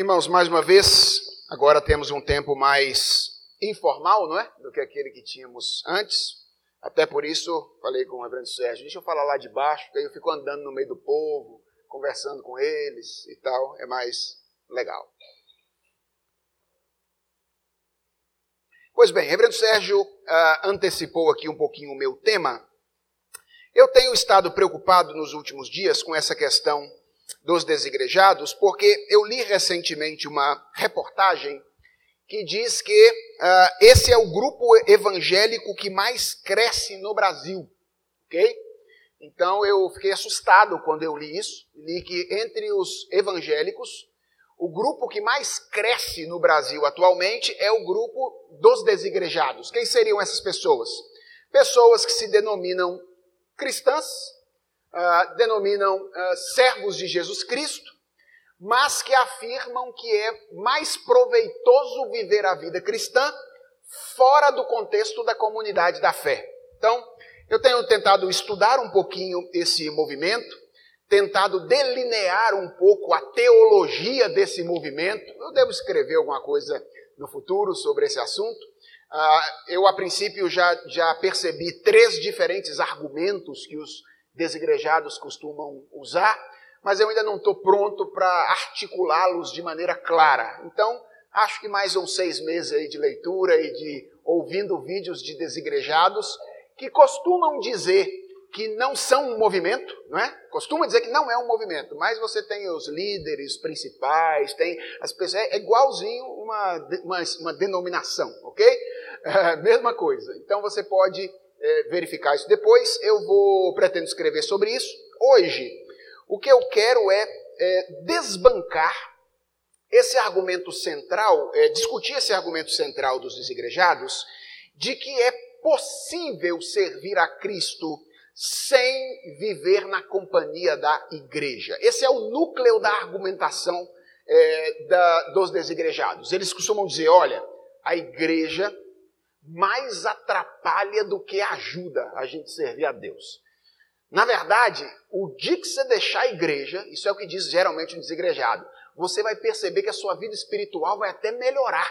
Irmãos, mais uma vez, agora temos um tempo mais informal, não é? Do que aquele que tínhamos antes. Até por isso, falei com o reverendo Sérgio, deixa eu falar lá de baixo, porque aí eu fico andando no meio do povo, conversando com eles e tal, é mais legal. Pois bem, reverendo Sérgio uh, antecipou aqui um pouquinho o meu tema. Eu tenho estado preocupado nos últimos dias com essa questão dos desigrejados, porque eu li recentemente uma reportagem que diz que uh, esse é o grupo evangélico que mais cresce no Brasil, ok? Então eu fiquei assustado quando eu li isso, li que entre os evangélicos, o grupo que mais cresce no Brasil atualmente é o grupo dos desigrejados. Quem seriam essas pessoas? Pessoas que se denominam cristãs, uh, denominam uh, servos de Jesus Cristo, mas que afirmam que é mais proveitoso viver a vida cristã fora do contexto da comunidade da fé. Então, eu tenho tentado estudar um pouquinho esse movimento, tentado delinear um pouco a teologia desse movimento. Eu devo escrever alguma coisa no futuro sobre esse assunto. Uh, eu, a princípio, já, já percebi três diferentes argumentos que os desigrejados costumam usar, mas eu ainda não estou pronto para articulá-los de maneira clara. Então, acho que mais uns seis meses aí de leitura e de ouvindo vídeos de desigrejados que costumam dizer que não são um movimento, não é? Costuma dizer que não é um movimento, mas você tem os líderes principais, tem as pessoas, é igualzinho uma, uma, uma denominação, ok? É, mesma coisa. Então você pode é, verificar isso depois. Eu vou pretendo escrever sobre isso. Hoje, o que eu quero é, é desbancar esse argumento central, é, discutir esse argumento central dos desigrejados, de que é possível servir a Cristo sem viver na companhia da igreja. Esse é o núcleo da argumentação é, da, dos desigrejados. Eles costumam dizer: olha, a igreja mais atrapalha do que ajuda a gente servir a Deus. Na verdade, o dia que você deixar a igreja, isso é o que diz geralmente um desigrejado, você vai perceber que a sua vida espiritual vai até melhorar.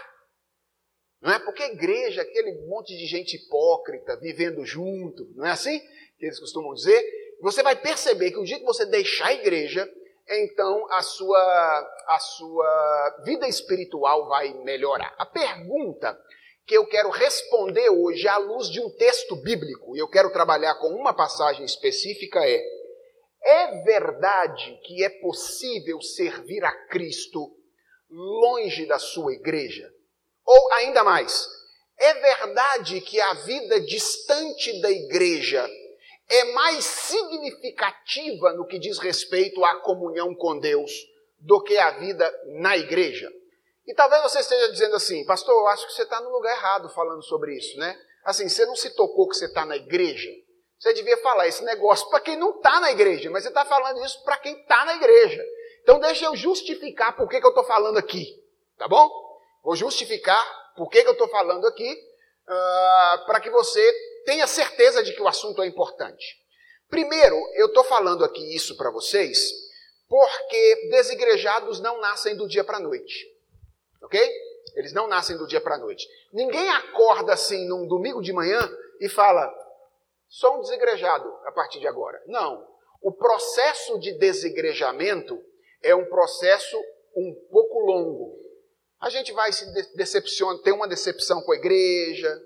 Não é? Porque a igreja, aquele monte de gente hipócrita, vivendo junto, não é assim que eles costumam dizer? Você vai perceber que o dia que você deixar a igreja, então a sua, a sua vida espiritual vai melhorar. A pergunta que eu quero responder hoje à luz de um texto bíblico, e eu quero trabalhar com uma passagem específica é: é verdade que é possível servir a Cristo longe da sua igreja? Ou ainda mais, é verdade que a vida distante da igreja é mais significativa no que diz respeito à comunhão com Deus do que a vida na igreja? E talvez você esteja dizendo assim, pastor, eu acho que você está no lugar errado falando sobre isso, né? Assim, você não se tocou que você está na igreja? Você devia falar esse negócio para quem não está na igreja, mas você está falando isso para quem está na igreja. Então deixa eu justificar por que, que eu estou falando aqui, tá bom? Vou justificar por que, que eu estou falando aqui, uh, ah, para que você tenha certeza de que o assunto é importante. Primeiro, eu estou falando aqui isso para vocês porque desigrejados não nascem do dia para a noite. Ok? Eles não nascem do dia para a noite. Ninguém acorda assim num domingo de manhã e fala, sou um desigrejado a partir de agora. Não. O processo de desigrejamento é um processo um pouco longo. A gente vai se decepcionar, tem uma decepção com a igreja,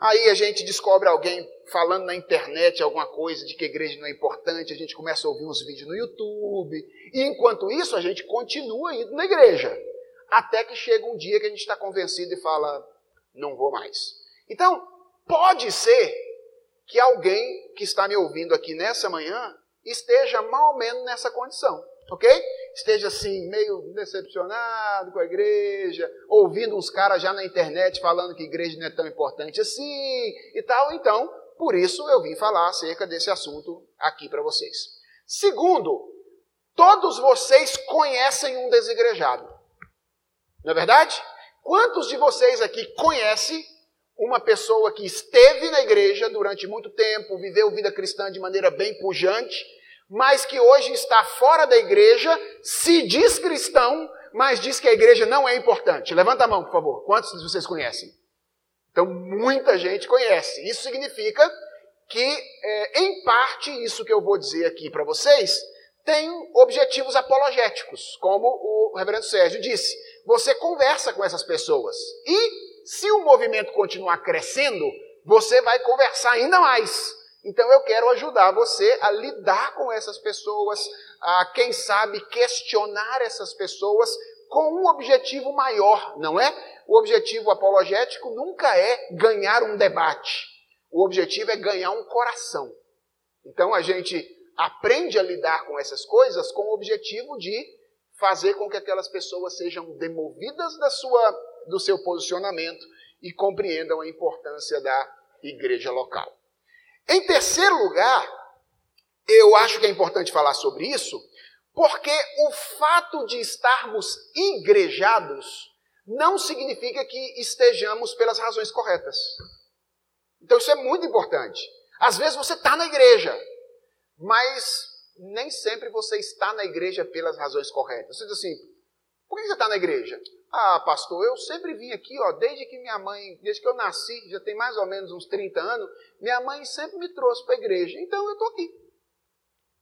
aí a gente descobre alguém falando na internet alguma coisa de que a igreja não é importante, a gente começa a ouvir uns vídeos no YouTube, e enquanto isso a gente continua indo na igreja até que chega um dia que a gente está convencido e fala, não vou mais. Então, pode ser que alguém que está me ouvindo aqui nessa manhã esteja mal ou menos nessa condição, ok? Esteja assim, meio decepcionado com a igreja, ouvindo uns caras já na internet falando que igreja não é tão importante assim e tal. Então, por isso eu vim falar acerca desse assunto aqui para vocês. Segundo, todos vocês conhecem um desigrejado. Não é verdade? Quantos de vocês aqui conhecem uma pessoa que esteve na igreja durante muito tempo, viveu vida cristã de maneira bem pujante, mas que hoje está fora da igreja, se diz cristão, mas diz que a igreja não é importante. Levanta a mão, por favor. Quantos de vocês conhecem? Então, muita gente conhece. Isso significa que, é, em parte, isso que eu vou dizer aqui para vocês tem objetivos apologéticos, como o reverendo Sérgio disse. Você conversa com essas pessoas. E, se o movimento continuar crescendo, você vai conversar ainda mais. Então, eu quero ajudar você a lidar com essas pessoas, a, quem sabe, questionar essas pessoas com um objetivo maior, não é? O objetivo apologético nunca é ganhar um debate. O objetivo é ganhar um coração. Então a gente aprende a lidar com essas coisas com o objetivo de fazer com que aquelas pessoas sejam demovidas da sua, do seu posicionamento e compreendam a importância da igreja local. Em terceiro lugar, eu acho que é importante falar sobre isso, porque o fato de estarmos igrejados não significa que estejamos pelas razões corretas. Então isso é muito importante. Às vezes você está na igreja, mas nem sempre você está na igreja pelas razões corretas. Você diz assim, por que você está na igreja? Ah, pastor, eu sempre vim aqui, ó, desde que minha mãe, desde que eu nasci, já tem mais ou menos uns 30 anos, minha mãe sempre me trouxe para a igreja, então eu estou aqui.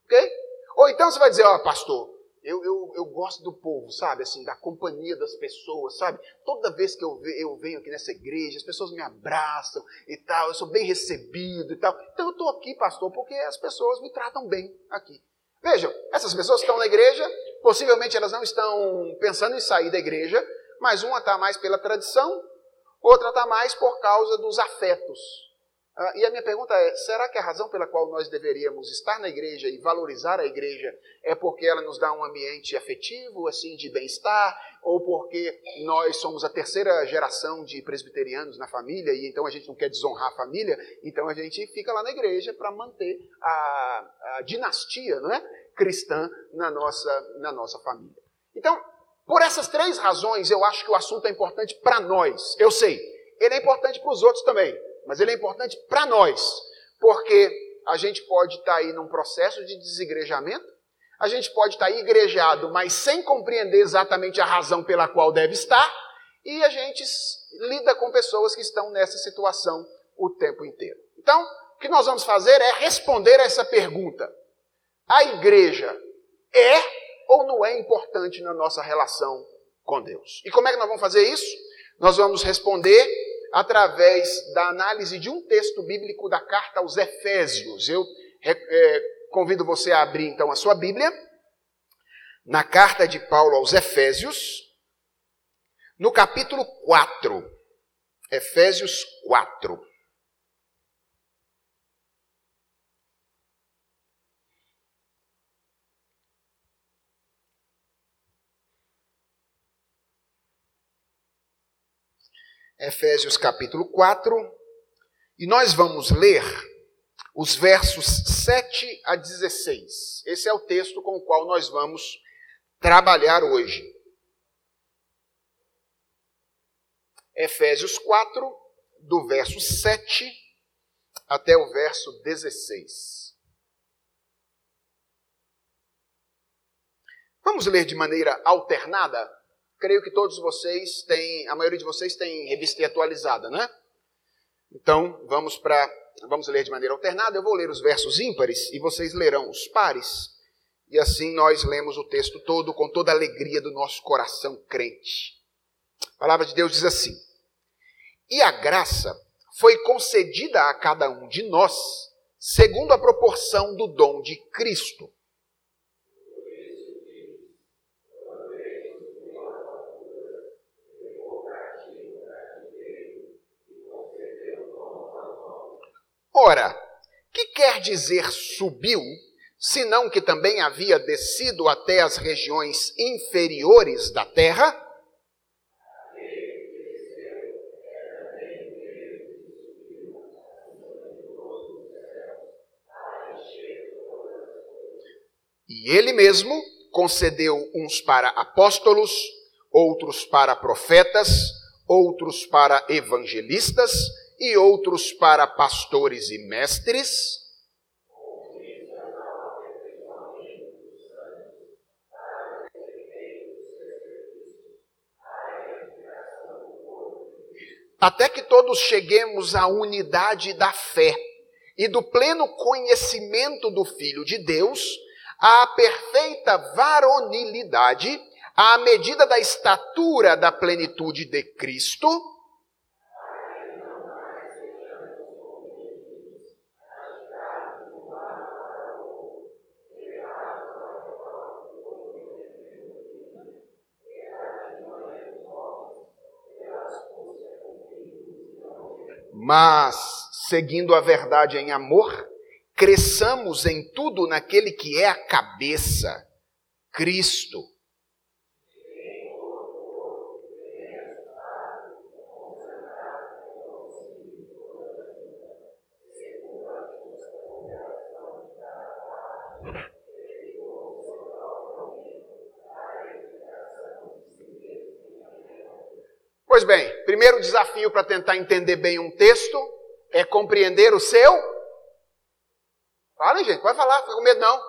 Ok? Ou então você vai dizer, ó, pastor, eu, eu, eu gosto do povo, sabe? Assim, da companhia das pessoas, sabe? Toda vez que eu, eu venho aqui nessa igreja, as pessoas me abraçam e tal, eu sou bem recebido e tal. Então eu estou aqui, pastor, porque as pessoas me tratam bem aqui. Vejam, essas pessoas estão na igreja, possivelmente elas não estão pensando em sair da igreja, mas uma está mais pela tradição, outra está mais por causa dos afetos. Ah, e a minha pergunta é: será que a razão pela qual nós deveríamos estar na igreja e valorizar a igreja é porque ela nos dá um ambiente afetivo, assim, de bem-estar, ou porque nós somos a terceira geração de presbiterianos na família e então a gente não quer desonrar a família, então a gente fica lá na igreja para manter a, a, dinastia não é? cristã na nossa, na nossa família? Então, por essas três razões, eu acho que o assunto é importante para nós. Eu sei, ele é importante para os outros também mas ele é importante para nós, porque a gente pode estar tá aí num processo de desigrejamento, a gente pode estar tá igrejado, mas sem compreender exatamente a razão pela qual deve estar, e a gente lida com pessoas que estão nessa situação o tempo inteiro. Então, o que nós vamos fazer é responder a essa pergunta: a igreja é ou não é importante na nossa relação com Deus? E como é que nós vamos fazer isso? Nós vamos responder através da análise de um texto bíblico da carta aos Efésios. Eu é, convido você a abrir então a sua Bíblia, na carta de Paulo aos Efésios, no capítulo 4. Efésios 4. Efésios capítulo 4, e nós vamos ler os versos 7 a 16. Esse é o texto com o qual nós vamos trabalhar hoje. Efésios 4, do verso 7 até o verso 16. Vamos ler de maneira alternada creio que todos vocês têm, a maioria de vocês tem revista atualizada, né? Então, vamos para vamos ler de maneira alternada. Eu vou ler os versos ímpares e vocês lerão os pares. E assim nós lemos o texto todo com toda a alegria do nosso coração crente. A palavra de Deus diz assim: E a graça foi concedida a cada um de nós, segundo a proporção do dom de Cristo Ora, que quer dizer subiu, senão que também havia descido até as regiões inferiores da terra? E ele mesmo concedeu uns para apóstolos, outros para profetas, outros para evangelistas e outros para pastores e mestres. Até que todos cheguemos à unidade da fé e do pleno conhecimento do Filho de Deus, à perfeita varonilidade, à medida da estatura da plenitude de Cristo, mas seguindo a verdade em amor, cresçamos em tudo naquele que é a cabeça, Cristo. Pois bem, primeiro desafio para tentar entender bem um texto é compreender o seu. Falem, gente, pode falar, fica com medo não.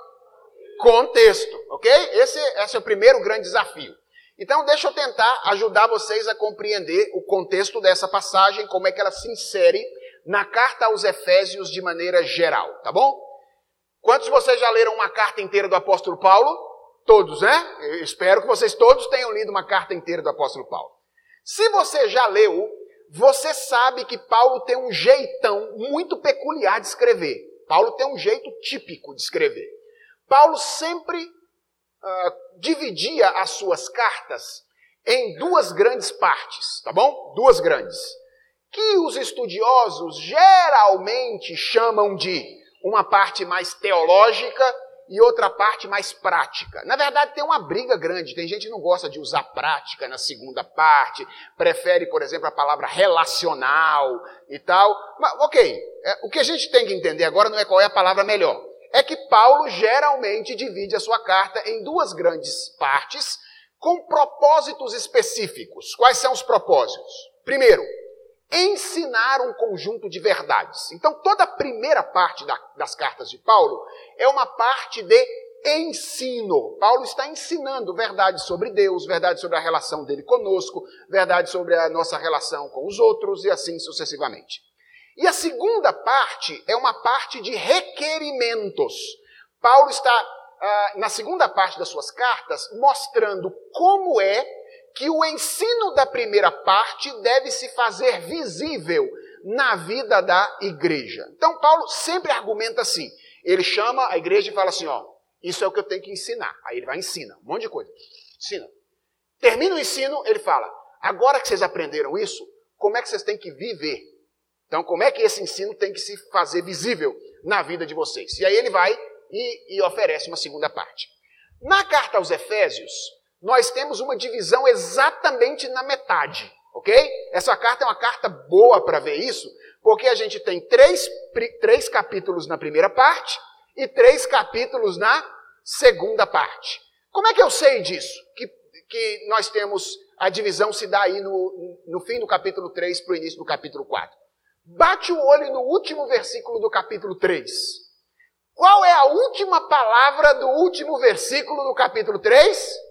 Contexto, ok? Esse, esse é o primeiro grande desafio. Então, deixa eu tentar ajudar vocês a compreender o contexto dessa passagem, como é que ela se insere na carta aos Efésios de maneira geral, tá bom? Quantos de vocês já leram uma carta inteira do apóstolo Paulo? Todos, né? Eu espero que vocês todos tenham lido uma carta inteira do apóstolo Paulo. Se você já leu, você sabe que Paulo tem um jeitão muito peculiar de escrever. Paulo tem um jeito típico de escrever. Paulo sempre uh, dividia as suas cartas em duas grandes partes, tá bom? Duas grandes. Que os estudiosos geralmente chamam de uma parte mais teológica e outra parte mais prática. Na verdade, tem uma briga grande. Tem gente que não gosta de usar prática na segunda parte, prefere, por exemplo, a palavra relacional e tal. Mas, ok, é, o que a gente tem que entender agora não é qual é a palavra melhor. É que Paulo geralmente divide a sua carta em duas grandes partes com propósitos específicos. Quais são os propósitos? Primeiro, ensinar um conjunto de verdades. Então, toda a primeira parte da, das cartas de Paulo é uma parte de ensino. Paulo está ensinando verdades sobre Deus, verdades sobre a relação dele conosco, verdades sobre a nossa relação com os outros e assim sucessivamente. E a segunda parte é uma parte de requerimentos. Paulo está, ah, na segunda parte das suas cartas, mostrando como é que o ensino da primeira parte deve se fazer visível na vida da igreja. Então, Paulo sempre argumenta assim. Ele chama a igreja e fala assim: ó, isso é o que eu tenho que ensinar. Aí ele vai ensina, um monte de coisa. Ensina. Termina o ensino, ele fala: agora que vocês aprenderam isso, como é que vocês têm que viver? Então, como é que esse ensino tem que se fazer visível na vida de vocês? E aí ele vai e, e oferece uma segunda parte. Na carta aos Efésios, nós temos uma divisão exatamente na metade, ok? Essa carta é uma carta boa para ver isso, porque a gente tem três, três capítulos na primeira parte e três capítulos na segunda parte. Como é que eu sei disso? Que, que nós temos, a divisão se dá aí no, no fim do capítulo 3 para o início do capítulo 4. Bate o olho no último versículo do capítulo 3. Qual é a última palavra do último versículo do capítulo 3?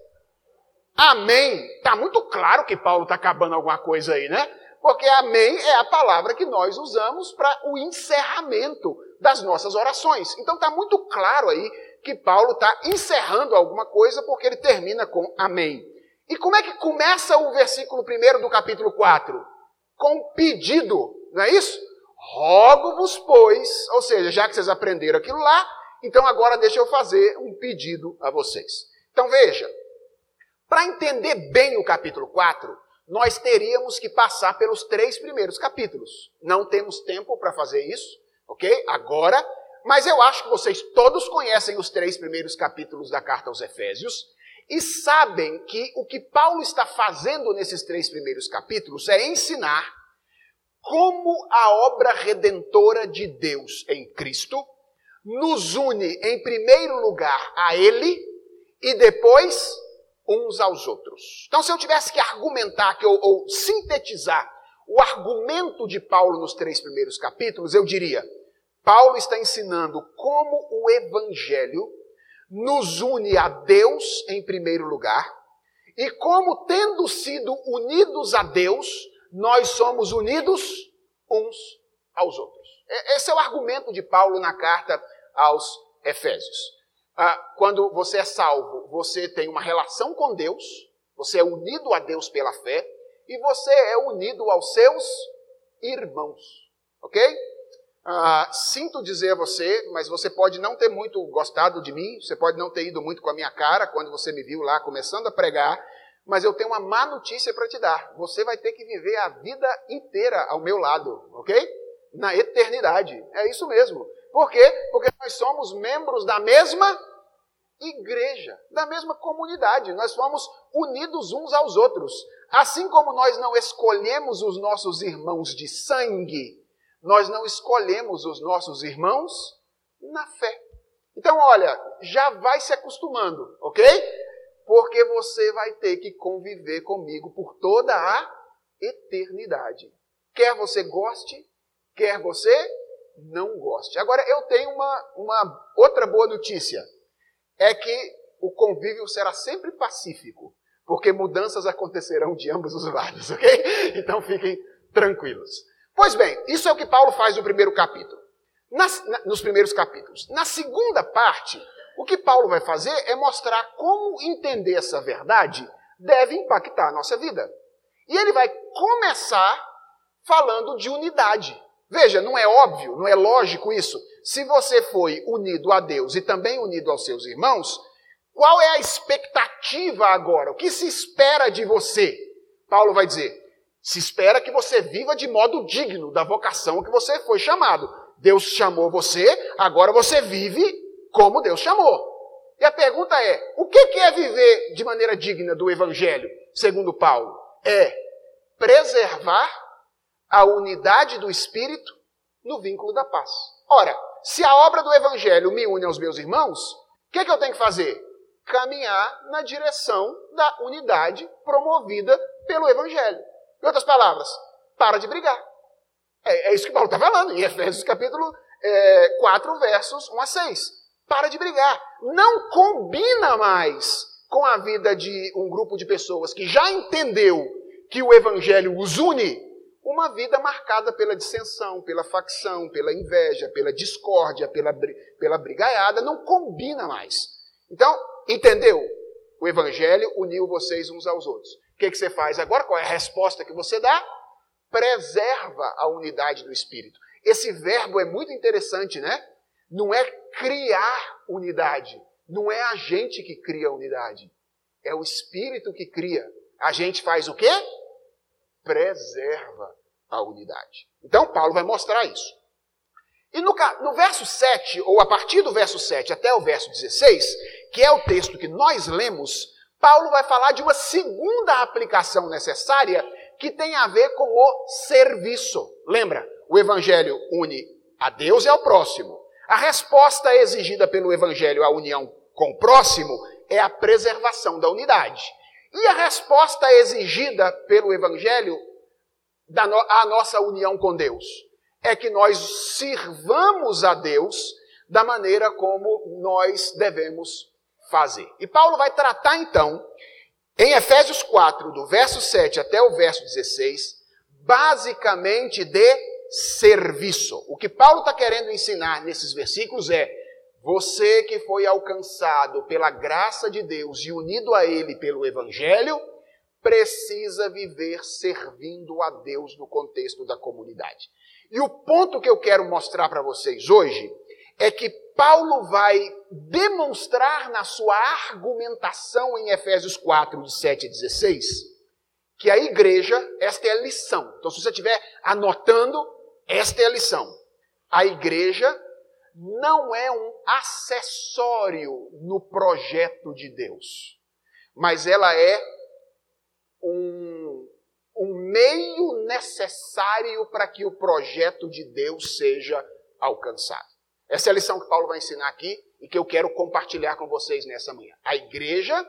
Amém. Está muito claro que Paulo está acabando alguma coisa aí, né? Porque amém é a palavra que nós usamos para o encerramento das nossas orações. Então está muito claro aí que Paulo está encerrando alguma coisa porque ele termina com amém. E como é que começa o versículo 1 do capítulo 4? Com pedido, não é isso? Rogo-vos, pois, ou seja, já que vocês aprenderam aquilo lá, então agora deixa eu fazer um pedido a vocês. Então veja, para entender bem o capítulo 4, nós teríamos que passar pelos três primeiros capítulos. Não temos tempo para fazer isso, ok? Agora, mas eu acho que vocês todos conhecem os três primeiros capítulos da carta aos Efésios e sabem que o que Paulo está fazendo nesses três primeiros capítulos é ensinar como a obra redentora de Deus em Cristo nos une, em primeiro lugar, a Ele e depois uns aos outros. Então, se eu tivesse que argumentar que, ou, ou sintetizar o argumento de Paulo nos três primeiros capítulos, eu diria: Paulo está ensinando como o Evangelho nos une a Deus em primeiro lugar, e como, tendo sido unidos a Deus, nós somos unidos uns aos outros. Esse é o argumento de Paulo na carta aos Efésios. Ah, quando você é salvo, você tem uma relação com Deus, você é unido a Deus pela fé e você é unido aos seus irmãos. Ok? Ah, sinto dizer a você, mas você pode não ter muito gostado de mim, você pode não ter ido muito com a minha cara quando você me viu lá começando a pregar, mas eu tenho uma má notícia para te dar. Você vai ter que viver a vida inteira ao meu lado, ok? Na eternidade. É isso mesmo. Por quê? Porque nós somos membros da mesma igreja, da mesma comunidade. Nós somos unidos uns aos outros. Assim como nós não escolhemos os nossos irmãos de sangue, nós não escolhemos os nossos irmãos na fé. Então, olha, já vai se acostumando, ok? Porque você vai ter que conviver comigo por toda a eternidade. Quer você goste, quer você não goste. Agora, eu tenho uma, uma outra boa notícia. É que o convívio será sempre pacífico, porque mudanças acontecerão de ambos os lados, ok? Então fiquem tranquilos. Pois bem, isso é o que Paulo faz no primeiro capítulo. Nas, na, nos primeiros capítulos. Na segunda parte, o que Paulo vai fazer é mostrar como entender essa verdade deve impactar a nossa vida. E ele vai começar falando de unidade. Veja, não é óbvio, não é lógico isso. Se você foi unido a Deus e também unido aos seus irmãos, qual é a expectativa agora? O que se espera de você? Paulo vai dizer: se espera que você viva de modo digno da vocação que você foi chamado. Deus chamou você, agora você vive como Deus chamou. E a pergunta é: o que é viver de maneira digna do Evangelho, segundo Paulo? É preservar a unidade do Espírito no vínculo da paz. Ora, se a obra do Evangelho me une aos meus irmãos, o que, que eu tenho que fazer? Caminhar na direção da unidade promovida pelo Evangelho. Em outras palavras, para de brigar. É, é isso que Paulo está falando em Efésios capítulo é, 4, versos 1 a 6. Para de brigar. Não combina mais com a vida de um grupo de pessoas que já entendeu que o evangelho os une, uma vida marcada pela dissensão, pela facção, pela inveja, pela discórdia, pela, pela brigaiada, não combina mais. Então, entendeu? O evangelho uniu vocês uns aos outros. O que, que você faz agora? Qual é a resposta que você dá? Preserva a unidade do Espírito. Esse verbo é muito interessante, né? Não é criar unidade. Não é a gente que cria a unidade. É o Espírito que cria. A gente faz o quê? Preserva a unidade. Então, Paulo vai mostrar isso. E no, no, verso 7, ou a partir do verso 7 até o verso 16, que é o texto que nós lemos, Paulo vai falar de uma segunda aplicação necessária que tem a ver com o serviço. Lembra? O evangelho une a Deus e ao próximo. A resposta exigida pelo evangelho à união com o próximo é a preservação da unidade. E a resposta exigida pelo evangelho à nossa união com Deus é que nós sirvamos a Deus da maneira como nós devemos fazer. E Paulo vai tratar então, em Efésios 4, do verso 7 até o verso 16, basicamente de serviço. O que Paulo está querendo ensinar nesses versículos é: você que foi alcançado pela graça de Deus e unido a Ele pelo Evangelho, precisa viver servindo a Deus no contexto da comunidade. E o ponto que eu quero mostrar para vocês hoje é que Paulo vai demonstrar na sua argumentação em Efésios 4, de 7 a 16, que a igreja, esta é a lição. Então, se você estiver anotando, esta é a lição. A igreja não é um acessório no projeto de Deus, mas ela é um, um meio necessário para que o projeto de Deus seja alcançado. Essa é a lição que Paulo vai ensinar aqui e que eu quero compartilhar com vocês nessa manhã. A igreja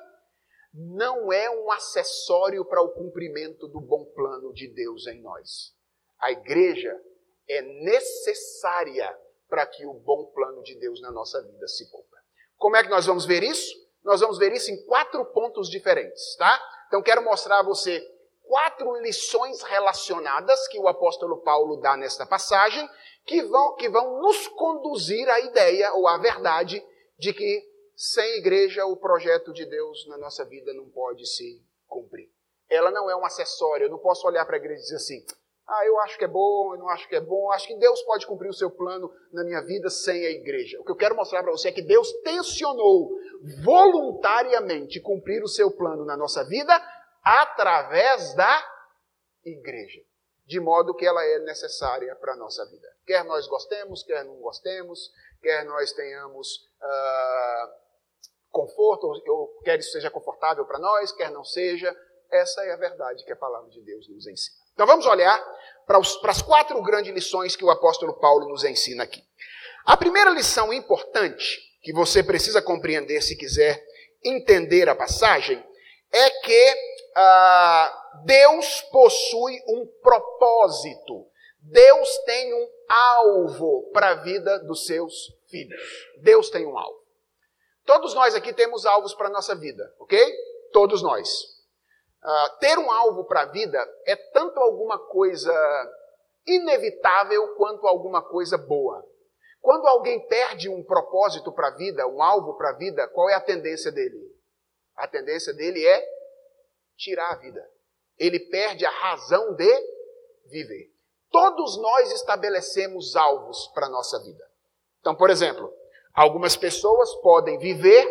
não é um acessório para o cumprimento do bom plano de Deus em nós. A igreja é necessária para que o bom plano de Deus na nossa vida se cumpra. Como é que nós vamos ver isso? Nós vamos ver isso em quatro pontos diferentes, tá? Então quero mostrar a você quatro lições relacionadas que o apóstolo Paulo dá nesta passagem, que vão, que vão nos conduzir à ideia ou à verdade de que sem igreja o projeto de Deus na nossa vida não pode se cumprir. Ela não é um acessório, eu não posso olhar para a igreja e dizer assim, ah, eu acho que é bom, eu não acho que é bom, acho que Deus pode cumprir o seu plano na minha vida sem a igreja. O que eu quero mostrar para você é que Deus tensionou voluntariamente cumprir o seu plano na nossa vida através da igreja, de modo que ela é necessária para a nossa vida. Quer nós gostemos, quer não gostemos, quer nós tenhamos uh, conforto, ou quer isso seja confortável para nós, quer não seja, essa é a verdade que a palavra de Deus nos ensina. Então vamos olhar para, os, para as quatro grandes lições que o apóstolo Paulo nos ensina aqui. A primeira lição importante que você precisa compreender se quiser entender a passagem é que ah, Deus possui um propósito. Deus tem um alvo para a vida dos seus filhos. Deus tem um alvo. Todos nós aqui temos alvos para a nossa vida, ok? Todos nós. Uh, ter um alvo para a vida é tanto alguma coisa inevitável quanto alguma coisa boa. Quando alguém perde um propósito para a vida, um alvo para a vida, qual é a tendência dele? A tendência dele é tirar a vida. Ele perde a razão de viver. Todos nós estabelecemos alvos para a nossa vida. Então, por exemplo, algumas pessoas podem viver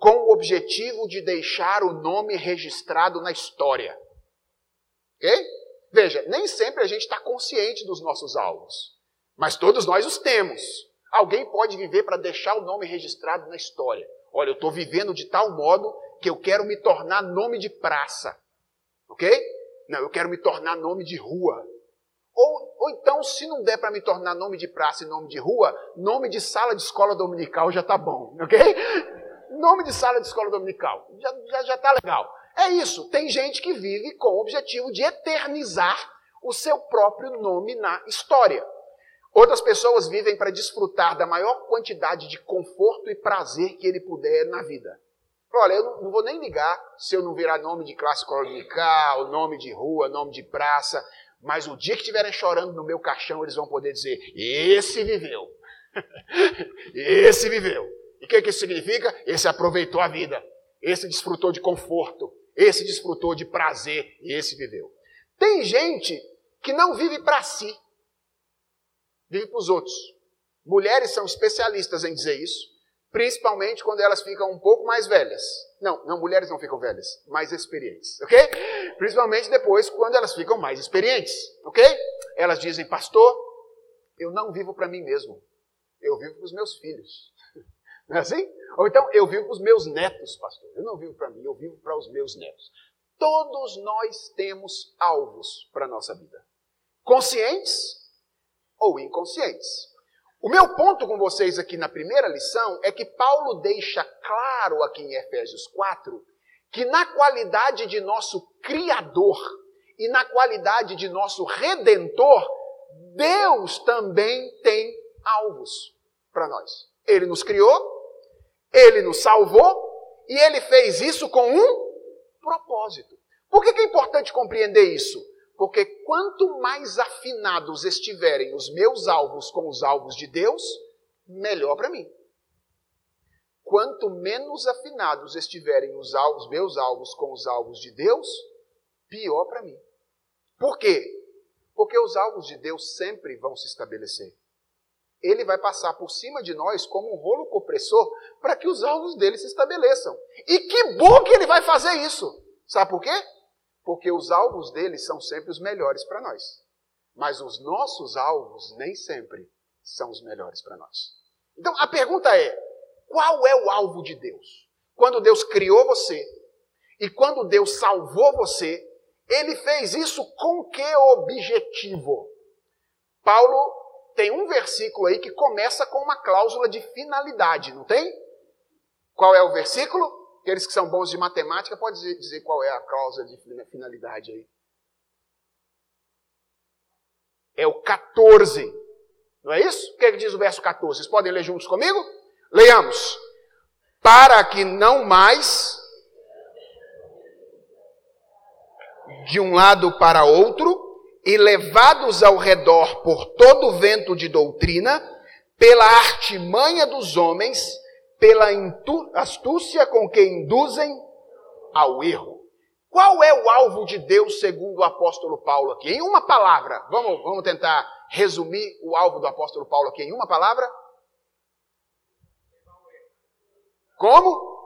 com o objetivo de deixar o nome registrado na história. Ok? Veja, nem sempre a gente está consciente dos nossos alvos, mas todos nós os temos. Alguém pode viver para deixar o nome registrado na história. Olha, eu estou vivendo de tal modo que eu quero me tornar nome de praça. Ok? Não, eu quero me tornar nome de rua. Ou, ou então, se não der para me tornar nome de praça e nome de rua, nome de sala de escola dominical já está bom, ok? Nome de sala de escola dominical, já, já, já tá legal. É isso, tem gente que vive com o objetivo de eternizar o seu próprio nome na história. Outras pessoas vivem para desfrutar da maior quantidade de conforto e prazer que ele puder na vida. Olha, eu não, não vou nem ligar se eu não virar nome de classe colonial, nome de rua, nome de praça. Mas o dia que estiverem chorando no meu caixão, eles vão poder dizer: esse viveu. esse viveu. E o que, que isso significa? Esse aproveitou a vida. Esse desfrutou de conforto. Esse desfrutou de prazer. E esse viveu. Tem gente que não vive para si, vive para os outros. Mulheres são especialistas em dizer isso, principalmente quando elas ficam um pouco mais velhas. Não, não, mulheres não ficam velhas, mais experientes, ok? Principalmente depois, quando elas ficam mais experientes, ok? Elas dizem, pastor, eu não vivo para mim mesmo, eu vivo para os meus filhos. Não é assim? Ou então, eu vivo para os meus netos, pastor. Eu não vivo para mim, eu vivo para os meus netos. Todos nós temos alvos para a nossa vida. Conscientes ou inconscientes. O meu ponto com vocês aqui na primeira lição é que Paulo deixa claro aqui em Efésios 4 que na qualidade de nosso Criador e na qualidade de nosso Redentor, Deus também tem alvos para nós. Ele nos criou, ele nos salvou e ele fez isso com um propósito. Por que é importante compreender isso? Porque quanto mais afinados estiverem os meus alvos com os alvos de Deus, melhor para mim. Quanto menos afinados estiverem os, alvos, meus alvos com os alvos de Deus, pior para mim. Por quê? Porque os alvos de Deus sempre vão se estabelecer. Ele vai passar por cima de nós como um rolo compressor para que os alvos dele se estabeleçam. E que bom que ele vai fazer isso! Sabe por quê? porque os alvos deles são sempre os melhores para nós. Mas os nossos alvos nem sempre são os melhores para nós. Então a pergunta é: qual é o alvo de Deus? Quando Deus criou você e quando Deus salvou você, ele fez isso com que objetivo? Paulo tem um versículo aí que começa com uma cláusula de finalidade, não tem? Qual é o versículo? Aqueles que são bons de matemática, pode dizer, qual é a causa de finalidade aí. É o 14. Não é isso? O que, é que diz o verso 14? Vocês podem ler juntos comigo? Leiamos. Para que não mais de um lado para outro e levados ao redor por todo o vento de doutrina, pela artimanha dos homens, pela astúcia com que induzem ao erro. Qual é o alvo de Deus segundo o apóstolo Paulo aqui? Em uma palavra, vamos, vamos tentar resumir o alvo do apóstolo Paulo aqui em uma palavra? Como?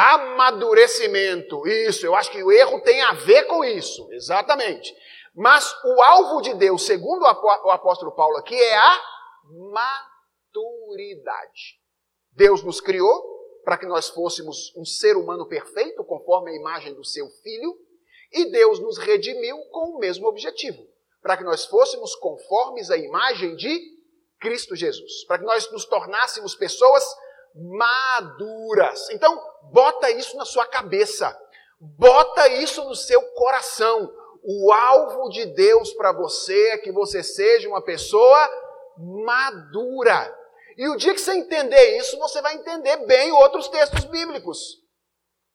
Amadurecimento. Isso, eu acho que o erro tem a ver com isso, exatamente. Mas o alvo de Deus, segundo o apóstolo Paulo aqui, é a maturidade. Deus nos criou para que nós fôssemos um ser humano perfeito, conforme a imagem do seu filho, e Deus nos redimiu com o mesmo objetivo, para que nós fôssemos conformes à imagem de Cristo Jesus, para que nós nos tornássemos pessoas maduras. Então, bota isso na sua cabeça. Bota isso no seu coração. O alvo de Deus para você é que você seja uma pessoa madura. E o dia que você entender isso, você vai entender bem outros textos bíblicos.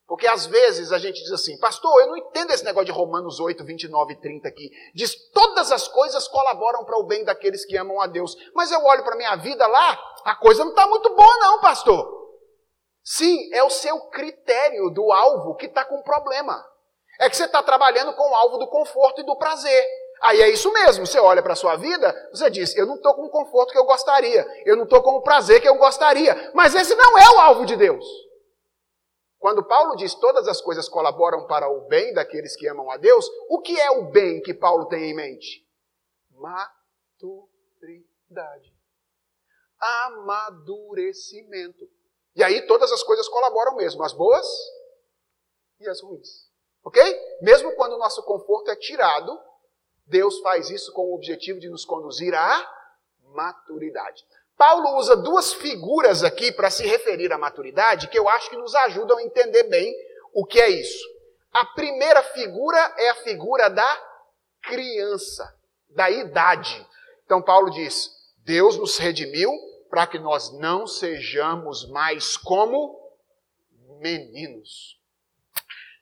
Porque às vezes a gente diz assim, pastor, eu não entendo esse negócio de Romanos 8, 29 e 30 aqui. Diz, todas as coisas colaboram para o bem daqueles que amam a Deus. Mas eu olho para a minha vida lá, a coisa não está muito boa não, pastor. Sim, é o seu critério do alvo que está com problema. É que você está trabalhando com o alvo do conforto e do prazer. Aí é isso mesmo, você olha para a sua vida, você diz, eu não estou com o conforto que eu gostaria, eu não estou com o prazer que eu gostaria, mas esse não é o alvo de Deus. Quando Paulo diz todas as coisas colaboram para o bem daqueles que amam a Deus, o que é o bem que Paulo tem em mente? Maturidade. Amadurecimento. E aí todas as coisas colaboram mesmo, as boas e as ruins. Ok? Mesmo quando o nosso conforto é tirado, Deus faz isso com o objetivo de nos conduzir à maturidade. Paulo usa duas figuras aqui para se referir à maturidade que eu acho que nos ajudam a entender bem o que é isso. A primeira figura é a figura da criança, da idade. Então Paulo diz: Deus nos redimiu para que nós não sejamos mais como meninos.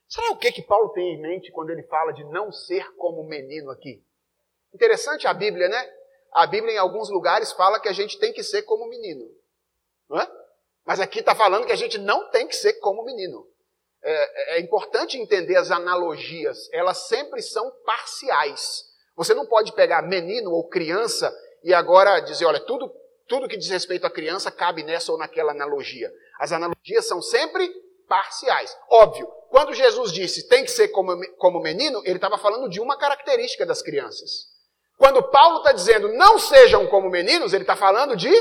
Sabe o que, que Paulo tem em mente quando ele fala de não ser como menino aqui? Interessante a Bíblia, né? A Bíblia, em alguns lugares, fala que a gente tem que ser como menino. Não é? Mas aqui está falando que a gente não tem que ser como menino. É, é, importante entender as analogias, elas sempre são parciais. Você não pode pegar menino ou criança e agora dizer, olha, tudo, tudo que diz respeito à criança cabe nessa ou naquela analogia. As analogias são sempre parciais. Óbvio, quando Jesus disse tem que ser como, como menino, ele estava falando de uma característica das crianças. Quando Paulo está dizendo não sejam como meninos, ele está falando de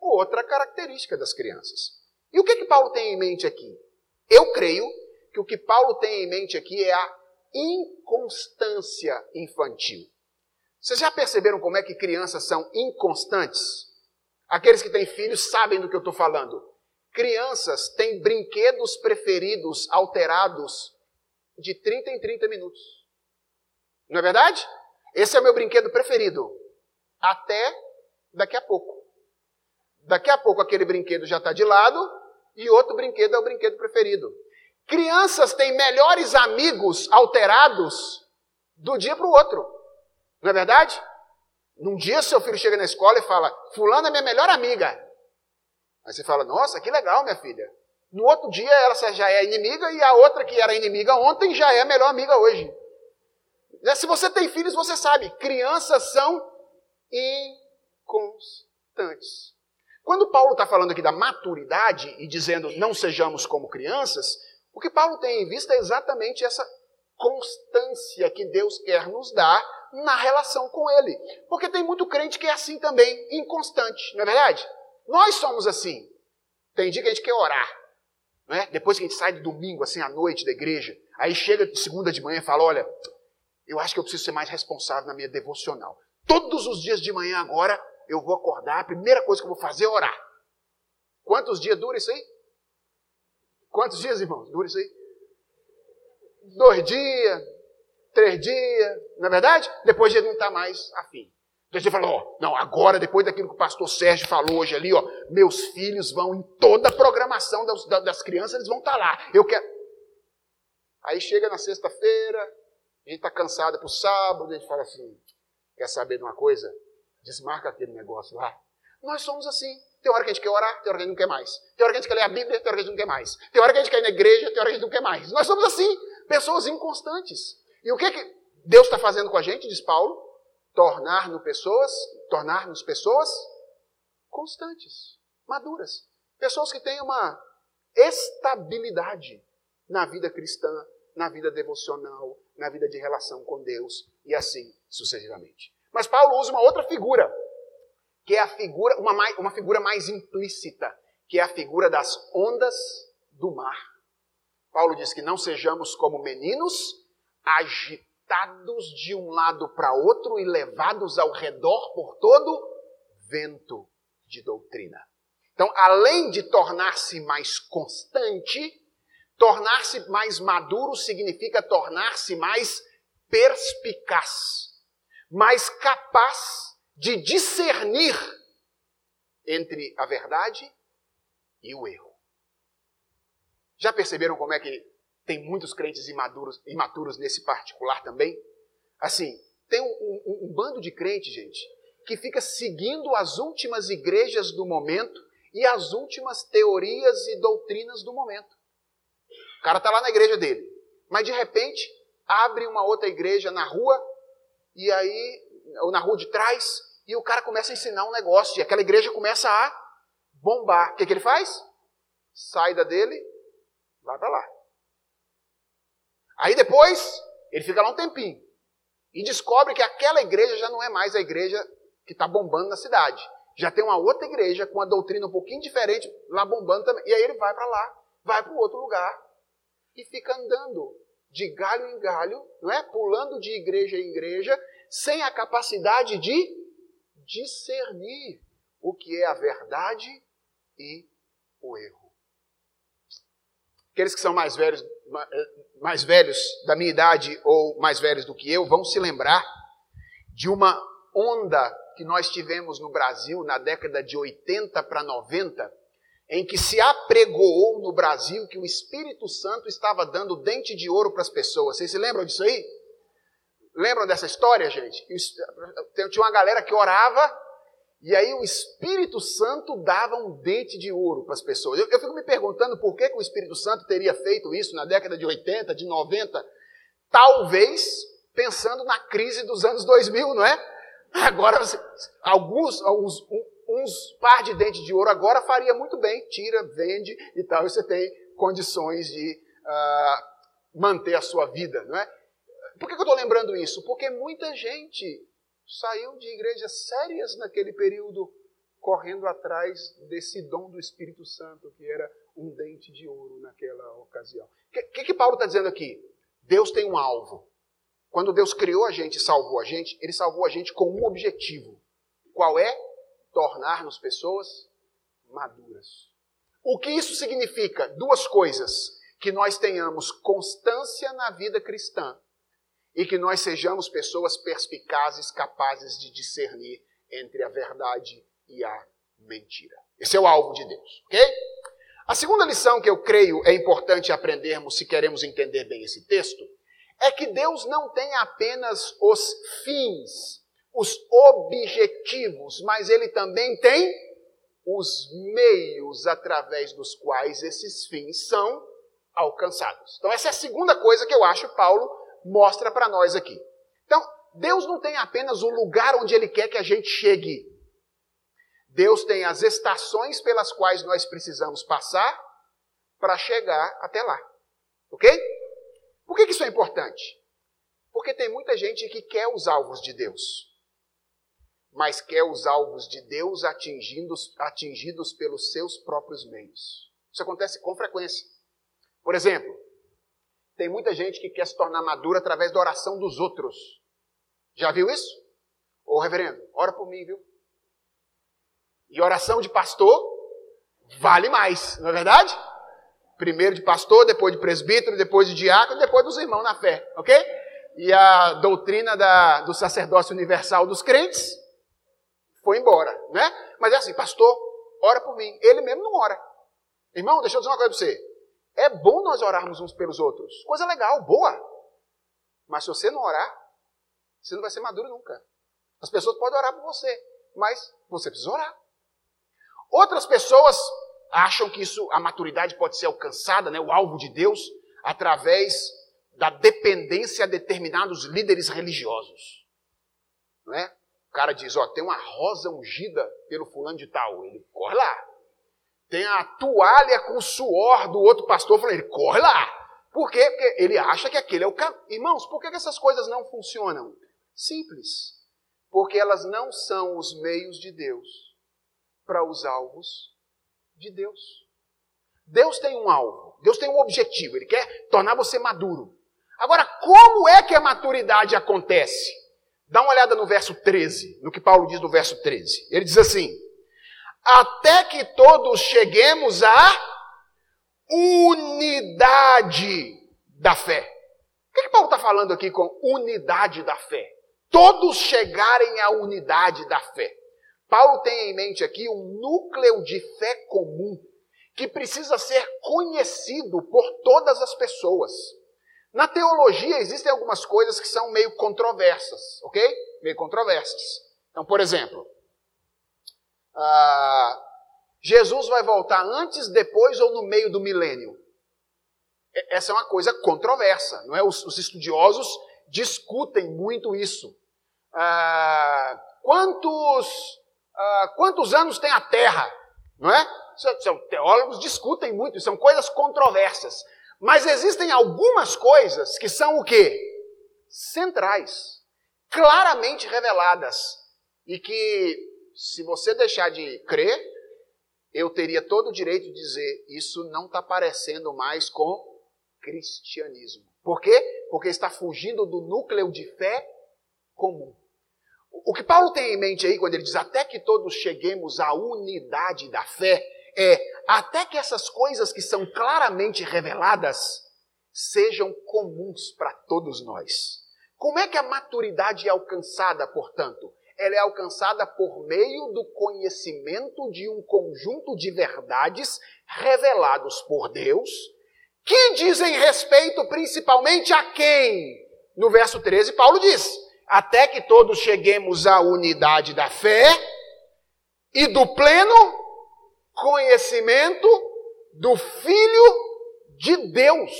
outra característica das crianças. E o que, que Paulo tem em mente aqui? Eu creio que o que Paulo tem em mente aqui é a inconstância infantil. Vocês já perceberam como é que crianças são inconstantes? Aqueles que têm filhos sabem do que eu estou falando. Crianças têm brinquedos preferidos alterados de 30 em 30 minutos. Não é verdade? Esse é o meu brinquedo preferido. Até daqui a pouco. Daqui a pouco aquele brinquedo já está de lado e outro brinquedo é o brinquedo preferido. Crianças têm melhores amigos alterados do dia para o outro. Não é verdade? Num dia seu filho chega na escola e fala: Fulano é minha melhor amiga. Aí você fala, nossa, que legal, minha filha. No outro dia ela já é inimiga e a outra que era inimiga ontem já é a melhor amiga hoje. Né, se você tem filhos, você sabe, crianças são inconstantes. Quando Paulo está falando aqui da maturidade e dizendo não sejamos como crianças, o que Paulo tem em vista é exatamente essa constância que Deus quer nos dar na relação com Ele. Porque tem muito crente que é assim também, inconstante, não é verdade? Nós somos assim. Tem dia que a gente quer orar. Né? Depois que a gente sai de domingo, assim, à noite da igreja, aí chega de segunda de manhã e fala: Olha, eu acho que eu preciso ser mais responsável na minha devocional. Todos os dias de manhã agora eu vou acordar, a primeira coisa que eu vou fazer é orar. Quantos dias dura isso aí? Quantos dias, irmãos, dura isso aí? Dois dias, três dias, não é verdade? Depois ele não está mais afim. Então você fala, ó, não, agora, depois daquilo que o pastor Sérgio falou hoje ali, ó, meus filhos vão em toda a programação das, das crianças, eles vão estar tá lá. Eu quero. Aí chega na sexta-feira, a gente está cansado para o sábado, a gente fala assim: quer saber de uma coisa? Desmarca aquele negócio lá. Nós somos assim. Tem hora que a gente quer orar, tem hora que a gente não quer mais. Tem hora que a gente quer ler a Bíblia, tem hora que a gente não quer mais. Tem hora que a gente quer ir na igreja, tem hora que a gente não quer mais. Nós somos assim, pessoas inconstantes. E o que, que Deus está fazendo com a gente, diz Paulo? Tornar-nos pessoas, tornar-nos pessoas constantes, maduras. Pessoas que têm uma estabilidade na vida cristã, na vida devocional, na vida de relação com Deus e assim sucessivamente. Mas Paulo usa uma outra figura que é a figura, uma, mais, uma figura mais implícita, que é a figura das ondas do mar. Paulo diz que não sejamos como meninos, agitados de um lado para outro e levados ao redor por todo vento de doutrina. Então, além de tornar-se mais constante, tornar-se mais maduro significa tornar-se mais perspicaz, mais capaz de discernir entre a verdade e o erro. Já perceberam como é que tem muitos crentes imaduros, imaturos nesse particular também? Assim, tem um, um, um bando de crentes, gente, que fica seguindo as últimas igrejas do momento e as últimas teorias e doutrinas do momento. O cara está lá na igreja dele, mas de repente abre uma outra igreja na rua e aí ou na rua de trás e o cara começa a ensinar um negócio, e aquela igreja começa a bombar. O que, que ele faz? Sai da dele, vai para lá. Aí depois, ele fica lá um tempinho. E descobre que aquela igreja já não é mais a igreja que está bombando na cidade. Já tem uma outra igreja com uma doutrina um pouquinho diferente lá bombando também. E aí ele vai para lá, vai para outro lugar e fica andando de galho em galho, não é? Pulando de igreja em igreja, sem a capacidade de discernir o que é a verdade e o erro. Aqueles que são mais velhos, mais velhos da minha idade ou mais velhos do que eu vão se lembrar de uma onda que nós tivemos no Brasil na década de 80 para 90, em que se apregoou no Brasil que o Espírito Santo estava dando dente de ouro para as pessoas. Vocês se lembram disso aí? Lembram dessa história, gente? Tinha uma galera que orava e aí o Espírito Santo dava um dente de ouro para as pessoas. Eu, eu, fico me perguntando por que, que o Espírito Santo teria feito isso na década de 80, de 90. Talvez pensando na crise dos anos 2000, não é? Agora, alguns, alguns uns par de dentes de ouro agora faria muito bem. Tira, vende e tal, e você tem condições de uh, manter a sua vida, não é? Por que eu estou lembrando isso? Porque muita gente saiu de igrejas sérias naquele período, correndo atrás desse dom do Espírito Santo, que era um dente de ouro naquela ocasião. O que, que, Paulo está dizendo aqui? Deus tem um alvo. Quando Deus criou a gente e salvou a gente, Ele salvou a gente com um objetivo. Qual é? Tornar-nos pessoas maduras. O que isso significa? Duas coisas. Que nós tenhamos constância na vida cristã e que nós sejamos pessoas perspicazes, capazes de discernir entre a verdade e a mentira. Esse é o alvo de Deus, ok? A segunda lição que eu creio é importante aprendermos se queremos entender bem esse texto é que Deus não tem apenas os fins, os objetivos, mas Ele também tem os meios através dos quais esses fins são alcançados. Então, essa é a segunda coisa que eu acho Paulo mostra para nós aqui. Então, Deus não tem apenas o lugar onde Ele quer que a gente chegue. Deus tem as estações pelas quais nós precisamos passar para chegar até lá. Ok? Por que, isso é importante? Porque tem muita gente que quer os alvos de Deus, mas quer os alvos de Deus atingidos, atingidos pelos seus próprios meios. Isso acontece com frequência. Por exemplo, tem muita gente que quer se tornar madura através da oração dos outros. Já viu isso? Ô reverendo, ora por mim, viu? E oração de pastor vale mais, não é verdade? Primeiro de pastor, depois de presbítero, depois de diácono, depois dos irmãos na fé, ok? E a doutrina da, do sacerdócio universal dos crentes foi embora, né? Mas é assim, pastor, ora por mim. Ele mesmo não ora. Irmão, deixa eu dizer uma coisa para você. É bom nós orarmos uns pelos outros. Coisa legal, boa. Mas se você não orar, você não vai ser maduro nunca. As pessoas podem orar por você, mas você precisa orar. Outras pessoas acham que isso, a maturidade pode ser alcançada, né, o alvo de Deus, através da dependência a determinados líderes religiosos. Não é? O cara diz, ó, tem uma rosa ungida pelo fulano de tal, ele corre lá. Tem a toalha com suor do outro pastor, falando, ele corre lá. Por quê? Porque ele acha que aquele é o caminho. Irmãos, por que essas coisas não funcionam? Simples. Porque elas não são os meios de Deus para os alvos de Deus. Deus tem um alvo, Deus tem um objetivo, Ele quer tornar você maduro. Agora, como é que a maturidade acontece? Dá uma olhada no verso 13, no que Paulo diz no verso 13. Ele diz assim: Até que todos cheguemos à unidade da fé. O que, que Paulo está falando aqui com unidade da fé? Todos chegarem à unidade da fé. Paulo tem em mente aqui um núcleo de fé comum que precisa ser conhecido por todas as pessoas. Na teologia existem algumas coisas que são meio controversas, ok? Meio controversas. Então, por exemplo, uh, Jesus vai voltar antes, depois ou no meio do milênio? Essa é uma coisa controversa, não é? Os, os estudiosos discutem muito isso. Uh, quantos ah, quantos anos tem a Terra, não é? São, teólogos discutem muito, são coisas controversas. Mas existem algumas coisas que são o quê? Centrais, claramente reveladas. E que, se você deixar de crer, eu teria todo o direito de dizer: isso não está parecendo mais com cristianismo. Por quê? Porque está fugindo do núcleo de fé comum. O que Paulo tem em mente aí, quando ele diz até que todos cheguemos à unidade da fé, é até que essas coisas que são claramente reveladas sejam comuns para todos nós. Como é que a maturidade é alcançada, portanto? Ela é alcançada por meio do conhecimento de um conjunto de verdades revelados por Deus, que dizem respeito principalmente a quem? No verso 13, Paulo diz: até que todos cheguemos à unidade da fé e do pleno conhecimento do Filho de Deus.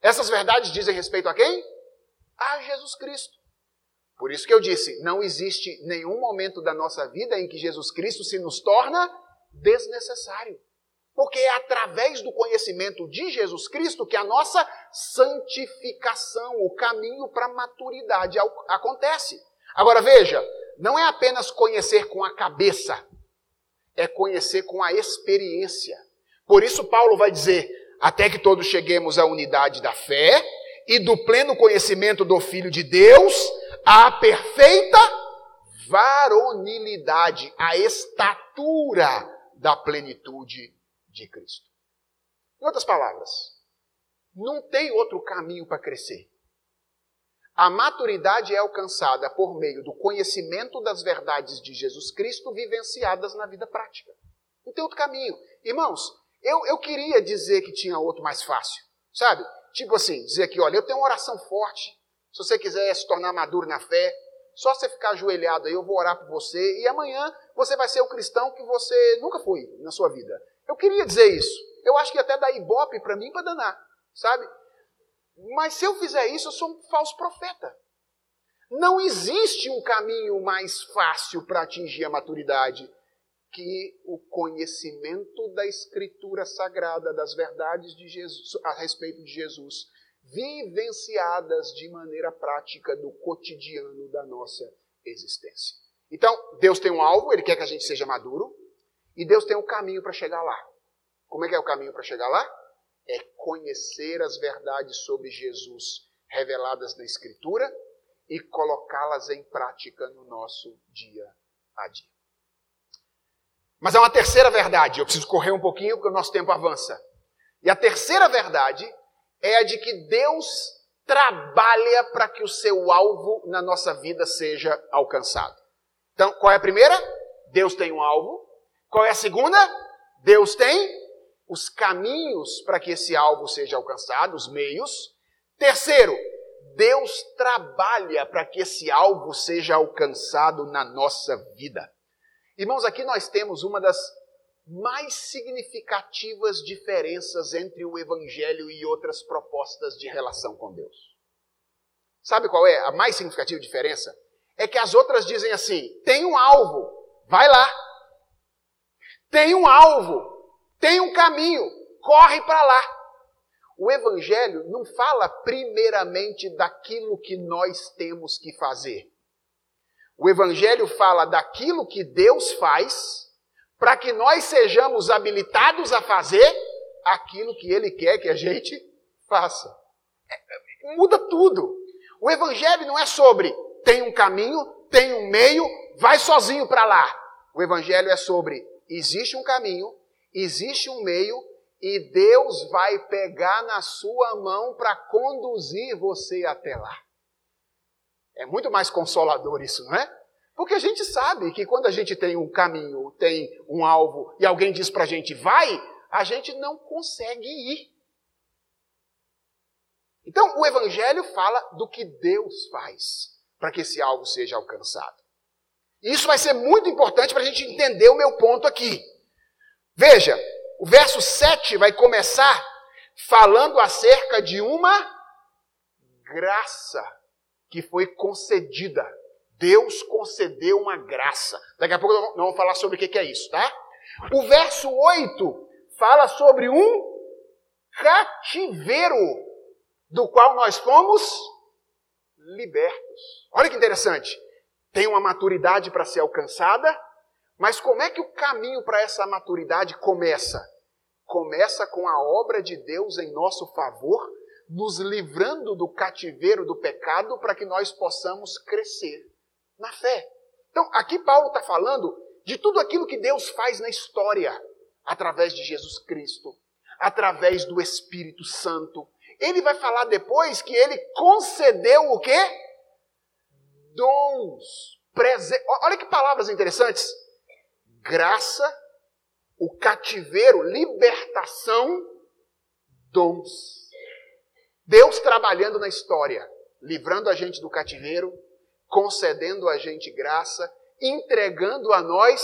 Essas verdades dizem respeito a quem? A Jesus Cristo. Por isso que eu disse, não existe nenhum momento da nossa vida em que Jesus Cristo se nos torna desnecessário. Porque é através do conhecimento de Jesus Cristo que a nossa santificação, o caminho para a maturidade acontece. Agora veja, não é apenas conhecer com a cabeça, é conhecer com a experiência. Por isso, Paulo vai dizer: até que todos cheguemos à unidade da fé e do pleno conhecimento do Filho de Deus, à perfeita varonilidade, a estatura da plenitude de Cristo. Em outras palavras, não tem outro caminho para crescer. A maturidade é alcançada por meio do conhecimento das verdades de Jesus Cristo vivenciadas na vida prática. Não tem outro caminho. Irmãos, eu, eu queria dizer que tinha outro mais fácil, sabe? Tipo assim, dizer aqui, olha, eu tenho uma oração forte. Se você quiser se tornar maduro na fé, só você ficar ajoelhado aí, eu vou orar por você, e amanhã você vai ser o cristão que você nunca foi na sua vida. Eu queria dizer isso. Eu acho que até dá ibope para mim para danar, sabe? Mas se eu fizer isso, eu sou um falso profeta. Não existe um caminho mais fácil para atingir a maturidade que o conhecimento da Escritura Sagrada, das verdades de Jesus, a respeito de Jesus, vivenciadas de maneira prática do cotidiano da nossa existência. Então, Deus tem um alvo, Ele quer que a gente seja maduro, e Deus tem um caminho para chegar lá. Como é que é o caminho para chegar lá? É conhecer as verdades sobre Jesus reveladas na Escritura e colocá-las em prática no nosso dia a dia. Mas há uma terceira verdade, eu preciso correr um pouquinho porque o nosso tempo avança. E a terceira verdade é a de que Deus trabalha para que o seu alvo na nossa vida seja alcançado. Então, qual é a primeira? Deus tem um alvo. Qual é a segunda? Deus tem os caminhos para que esse alvo seja alcançado, os meios. Terceiro, Deus trabalha para que esse alvo seja alcançado na nossa vida. Irmãos, aqui nós temos uma das mais significativas diferenças entre o Evangelho e outras propostas de relação com Deus. Sabe qual é a mais significativa diferença? É que as outras dizem assim: tem um alvo, vai lá. Tem um alvo, tem um caminho, corre para lá. O Evangelho não fala primeiramente daquilo que nós temos que fazer. O Evangelho fala daquilo que Deus faz para que nós sejamos habilitados a fazer aquilo que Ele quer que a gente faça. É, muda tudo. O Evangelho não é sobre tem um caminho, tem um meio, vai sozinho para lá. O Evangelho é sobre existe um caminho, existe um meio e Deus vai pegar na sua mão para conduzir você até lá. É muito mais consolador isso, não é? Porque a gente sabe que quando a gente tem um caminho, tem um alvo e alguém diz para a gente vai, a gente não consegue ir. Então, o Evangelho fala do que Deus faz para que esse alvo seja alcançado. Isso vai ser muito importante para a gente entender o meu ponto aqui. Veja, o verso 7 vai começar falando acerca de uma graça que foi concedida. Deus concedeu uma graça. Daqui a pouco nós vamos falar sobre o que é isso, tá? O verso 8 fala sobre um cativeiro do qual nós fomos libertos. Olha que interessante. Tem uma maturidade para ser alcançada, mas como é que o caminho para essa maturidade começa? Começa com a obra de Deus em nosso favor, nos livrando do cativeiro do pecado para que nós possamos crescer na fé. Então, aqui Paulo está falando de tudo aquilo que Deus faz na história, através de Jesus Cristo, através do Espírito Santo. Ele vai falar depois que ele concedeu o quê? Dons. Prese... Olha que palavras interessantes graça, o cativeiro, libertação, dons. Deus trabalhando na história, livrando a gente do cativeiro, concedendo a gente graça, entregando a nós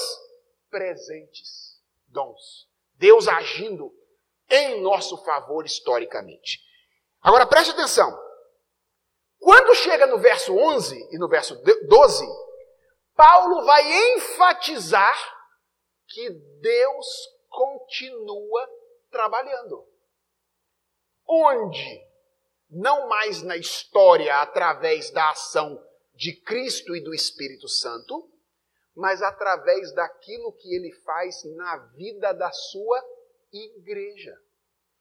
presentes, dons. Deus agindo em nosso favor historicamente. Agora preste atenção. Quando chega no verso 11 e no verso 12, Paulo vai enfatizar que Deus continua trabalhando. Onde? Não mais na história através da ação de Cristo e do Espírito Santo, mas através daquilo que ele faz na vida da sua igreja.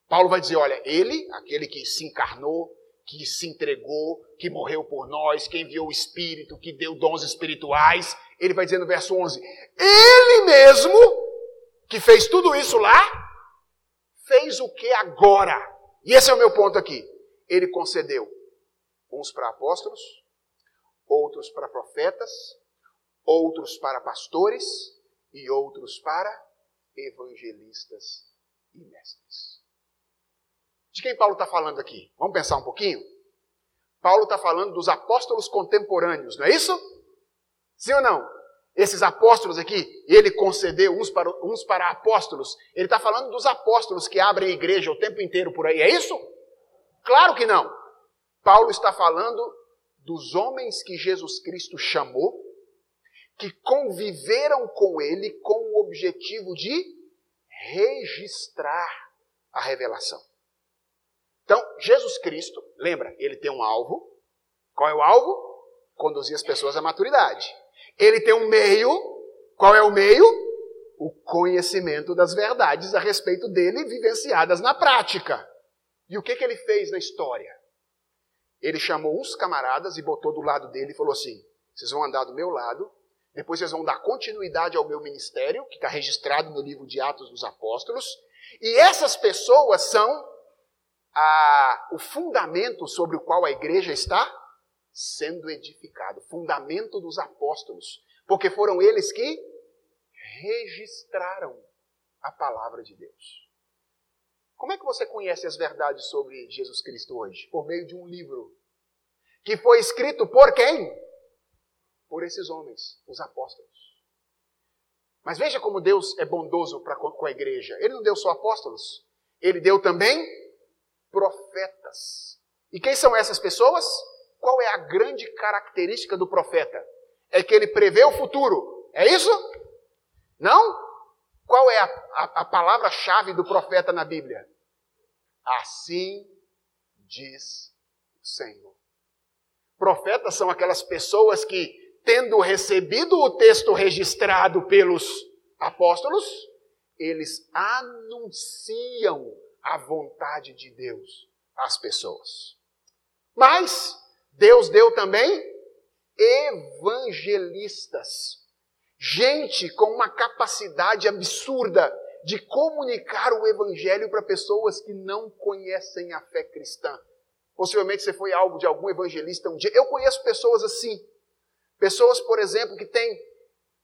Paulo vai dizer: olha, ele, aquele que se encarnou, que se entregou, que morreu por nós, que enviou o Espírito, que deu dons espirituais, ele vai dizer no verso 11: Ele mesmo, que fez tudo isso lá, fez o que agora? E esse é o meu ponto aqui. Ele concedeu uns para apóstolos, outros para profetas, outros para pastores e outros para evangelistas e mestres. De quem Paulo está falando aqui? Vamos pensar um pouquinho? Paulo está falando dos apóstolos contemporâneos, não é isso? Sim ou não? Esses apóstolos aqui, ele concedeu uns para, uns para apóstolos. Ele está falando dos apóstolos que abrem a igreja o tempo inteiro por aí, é isso? Claro que não. Paulo está falando dos homens que Jesus Cristo chamou, que conviveram com ele com o objetivo de registrar a revelação. Então, Jesus Cristo, lembra, ele tem um alvo. Qual é o alvo? Conduzir as pessoas à maturidade. Ele tem um meio. Qual é o meio? O conhecimento das verdades a respeito dele vivenciadas na prática. E o que, que ele fez na história? Ele chamou uns camaradas e botou do lado dele e falou assim: vocês vão andar do meu lado, depois vocês vão dar continuidade ao meu ministério, que está registrado no livro de Atos dos Apóstolos, e essas pessoas são a, o fundamento sobre o qual a igreja está sendo edificado fundamento dos apóstolos, porque foram eles que registraram a palavra de Deus. Como é que você conhece as verdades sobre Jesus Cristo hoje? Por meio de um livro. Que foi escrito por quem? Por esses homens, os apóstolos. Mas veja como Deus é bondoso pra, com a igreja. Ele não deu só apóstolos, ele deu também profetas. E quem são essas pessoas? Qual é a grande característica do profeta? É que ele prevê o futuro. É isso? Não? Qual é a, a, a palavra-chave do profeta na Bíblia? Assim diz o Senhor. Profetas são aquelas pessoas que, tendo recebido o texto registrado pelos apóstolos, eles anunciam a vontade de Deus às pessoas. Mas Deus deu também evangelistas Gente com uma capacidade absurda de comunicar o evangelho para pessoas que não conhecem a fé cristã. Possivelmente você foi alvo de algum evangelista um dia. Eu conheço pessoas assim. Pessoas, por exemplo, que têm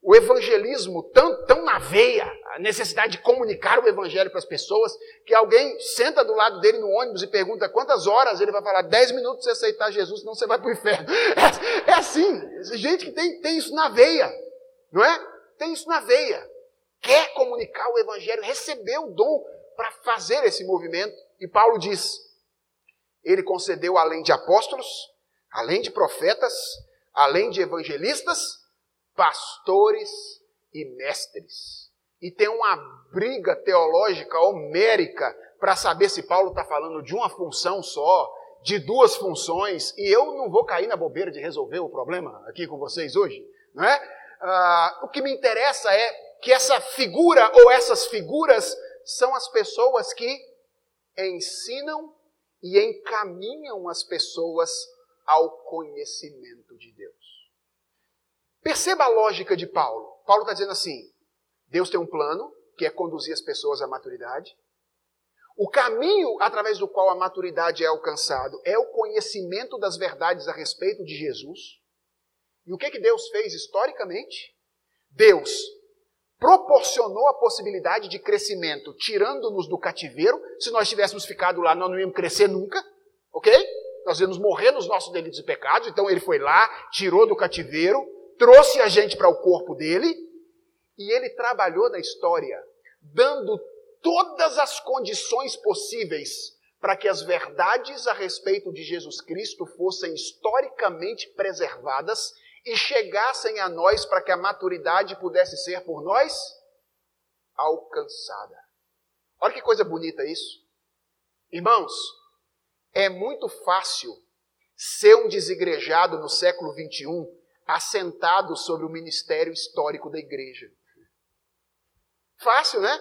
o evangelismo tão, tão na veia, a necessidade de comunicar o evangelho para as pessoas, que alguém senta do lado dele no ônibus e pergunta quantas horas, ele vai falar, dez minutos você aceitar Jesus, senão você vai para o inferno. É, é, assim, gente que tem, tem isso na veia. Não é? Tem isso na veia. Quer comunicar o evangelho, recebeu o dom para fazer esse movimento. E Paulo diz: ele concedeu além de apóstolos, além de profetas, além de evangelistas, pastores e mestres. E tem uma briga teológica homérica para saber se Paulo está falando de uma função só, de duas funções, e eu não vou cair na bobeira de resolver o problema aqui com vocês hoje, não é? Ah, o que me interessa é que essa figura ou essas figuras são as pessoas que ensinam e encaminham as pessoas ao conhecimento de Deus. Perceba a lógica de Paulo. Paulo está dizendo assim: Deus tem um plano, que é conduzir as pessoas à maturidade. O caminho através do qual a maturidade é alcançado é o conhecimento das verdades a respeito de Jesus. E o que, que Deus fez historicamente? Deus proporcionou a possibilidade de crescimento, tirando-nos do cativeiro. Se nós tivéssemos ficado lá, nós não íamos crescer nunca, ok? Nós íamos morrer nos nossos delitos e pecados. Então ele foi lá, tirou do cativeiro, trouxe a gente para o corpo dele e ele trabalhou na história, dando todas as condições possíveis para que as verdades a respeito de Jesus Cristo fossem historicamente preservadas e chegassem a nós para que a maturidade pudesse ser por nós alcançada. Olha que coisa bonita isso. Irmãos, é muito fácil ser um desigrejado no século 21 assentado sobre o ministério histórico da igreja. Fácil, né?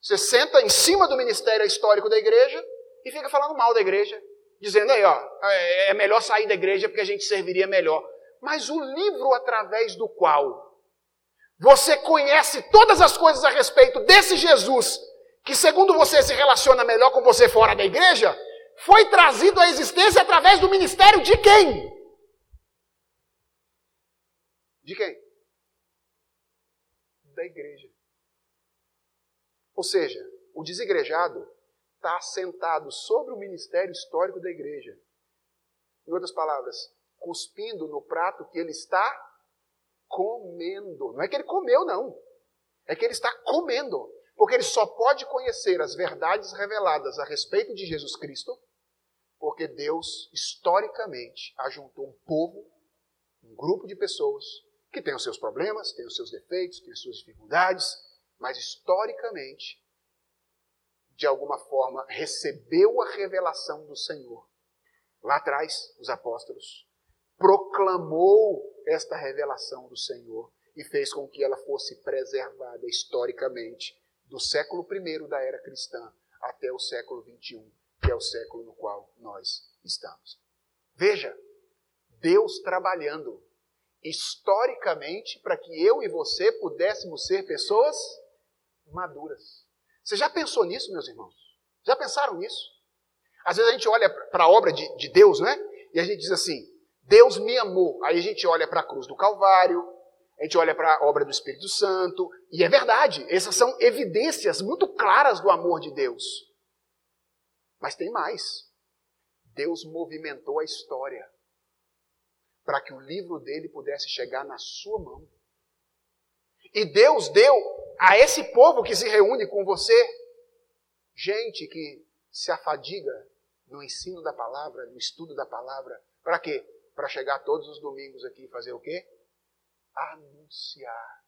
Você senta em cima do ministério histórico da igreja e fica falando mal da igreja, dizendo aí, ó, é, é melhor sair da igreja porque a gente serviria melhor mas o livro através do qual você conhece todas as coisas a respeito desse Jesus, que segundo você se relaciona melhor com você fora da igreja, foi trazido à existência através do ministério de quem? De quem? Da igreja. Ou seja, o desigrejado está assentado sobre o ministério histórico da igreja. Em outras palavras, cuspindo no prato que ele está comendo. Não é que ele comeu, não. É que ele está comendo. Porque ele só pode conhecer as verdades reveladas a respeito de Jesus Cristo, porque Deus, historicamente, ajuntou um povo, um grupo de pessoas que tem os seus problemas, tem os seus defeitos, tem as suas dificuldades, mas historicamente, de alguma forma, recebeu a revelação do Senhor. Lá atrás, os apóstolos, proclamou esta revelação do Senhor e fez com que ela fosse preservada historicamente do século I da era cristã até o século XXI, que é o século no qual nós estamos. Veja, Deus trabalhando historicamente para que eu e você pudéssemos ser pessoas maduras. Você já pensou nisso, meus irmãos? Já pensaram nisso? Às vezes a gente olha para a obra de, de Deus, né? E a gente diz assim: Deus me amou. Aí a gente olha para a cruz do Calvário, a gente olha para a obra do Espírito Santo, e é verdade, essas são evidências muito claras do amor de Deus. Mas tem mais. Deus movimentou a história para que o livro dele pudesse chegar na sua mão. E Deus deu a esse povo que se reúne com você gente que se afadiga no ensino da palavra, no estudo da palavra. Para quê? Para chegar todos os domingos aqui e fazer o quê? Anunciar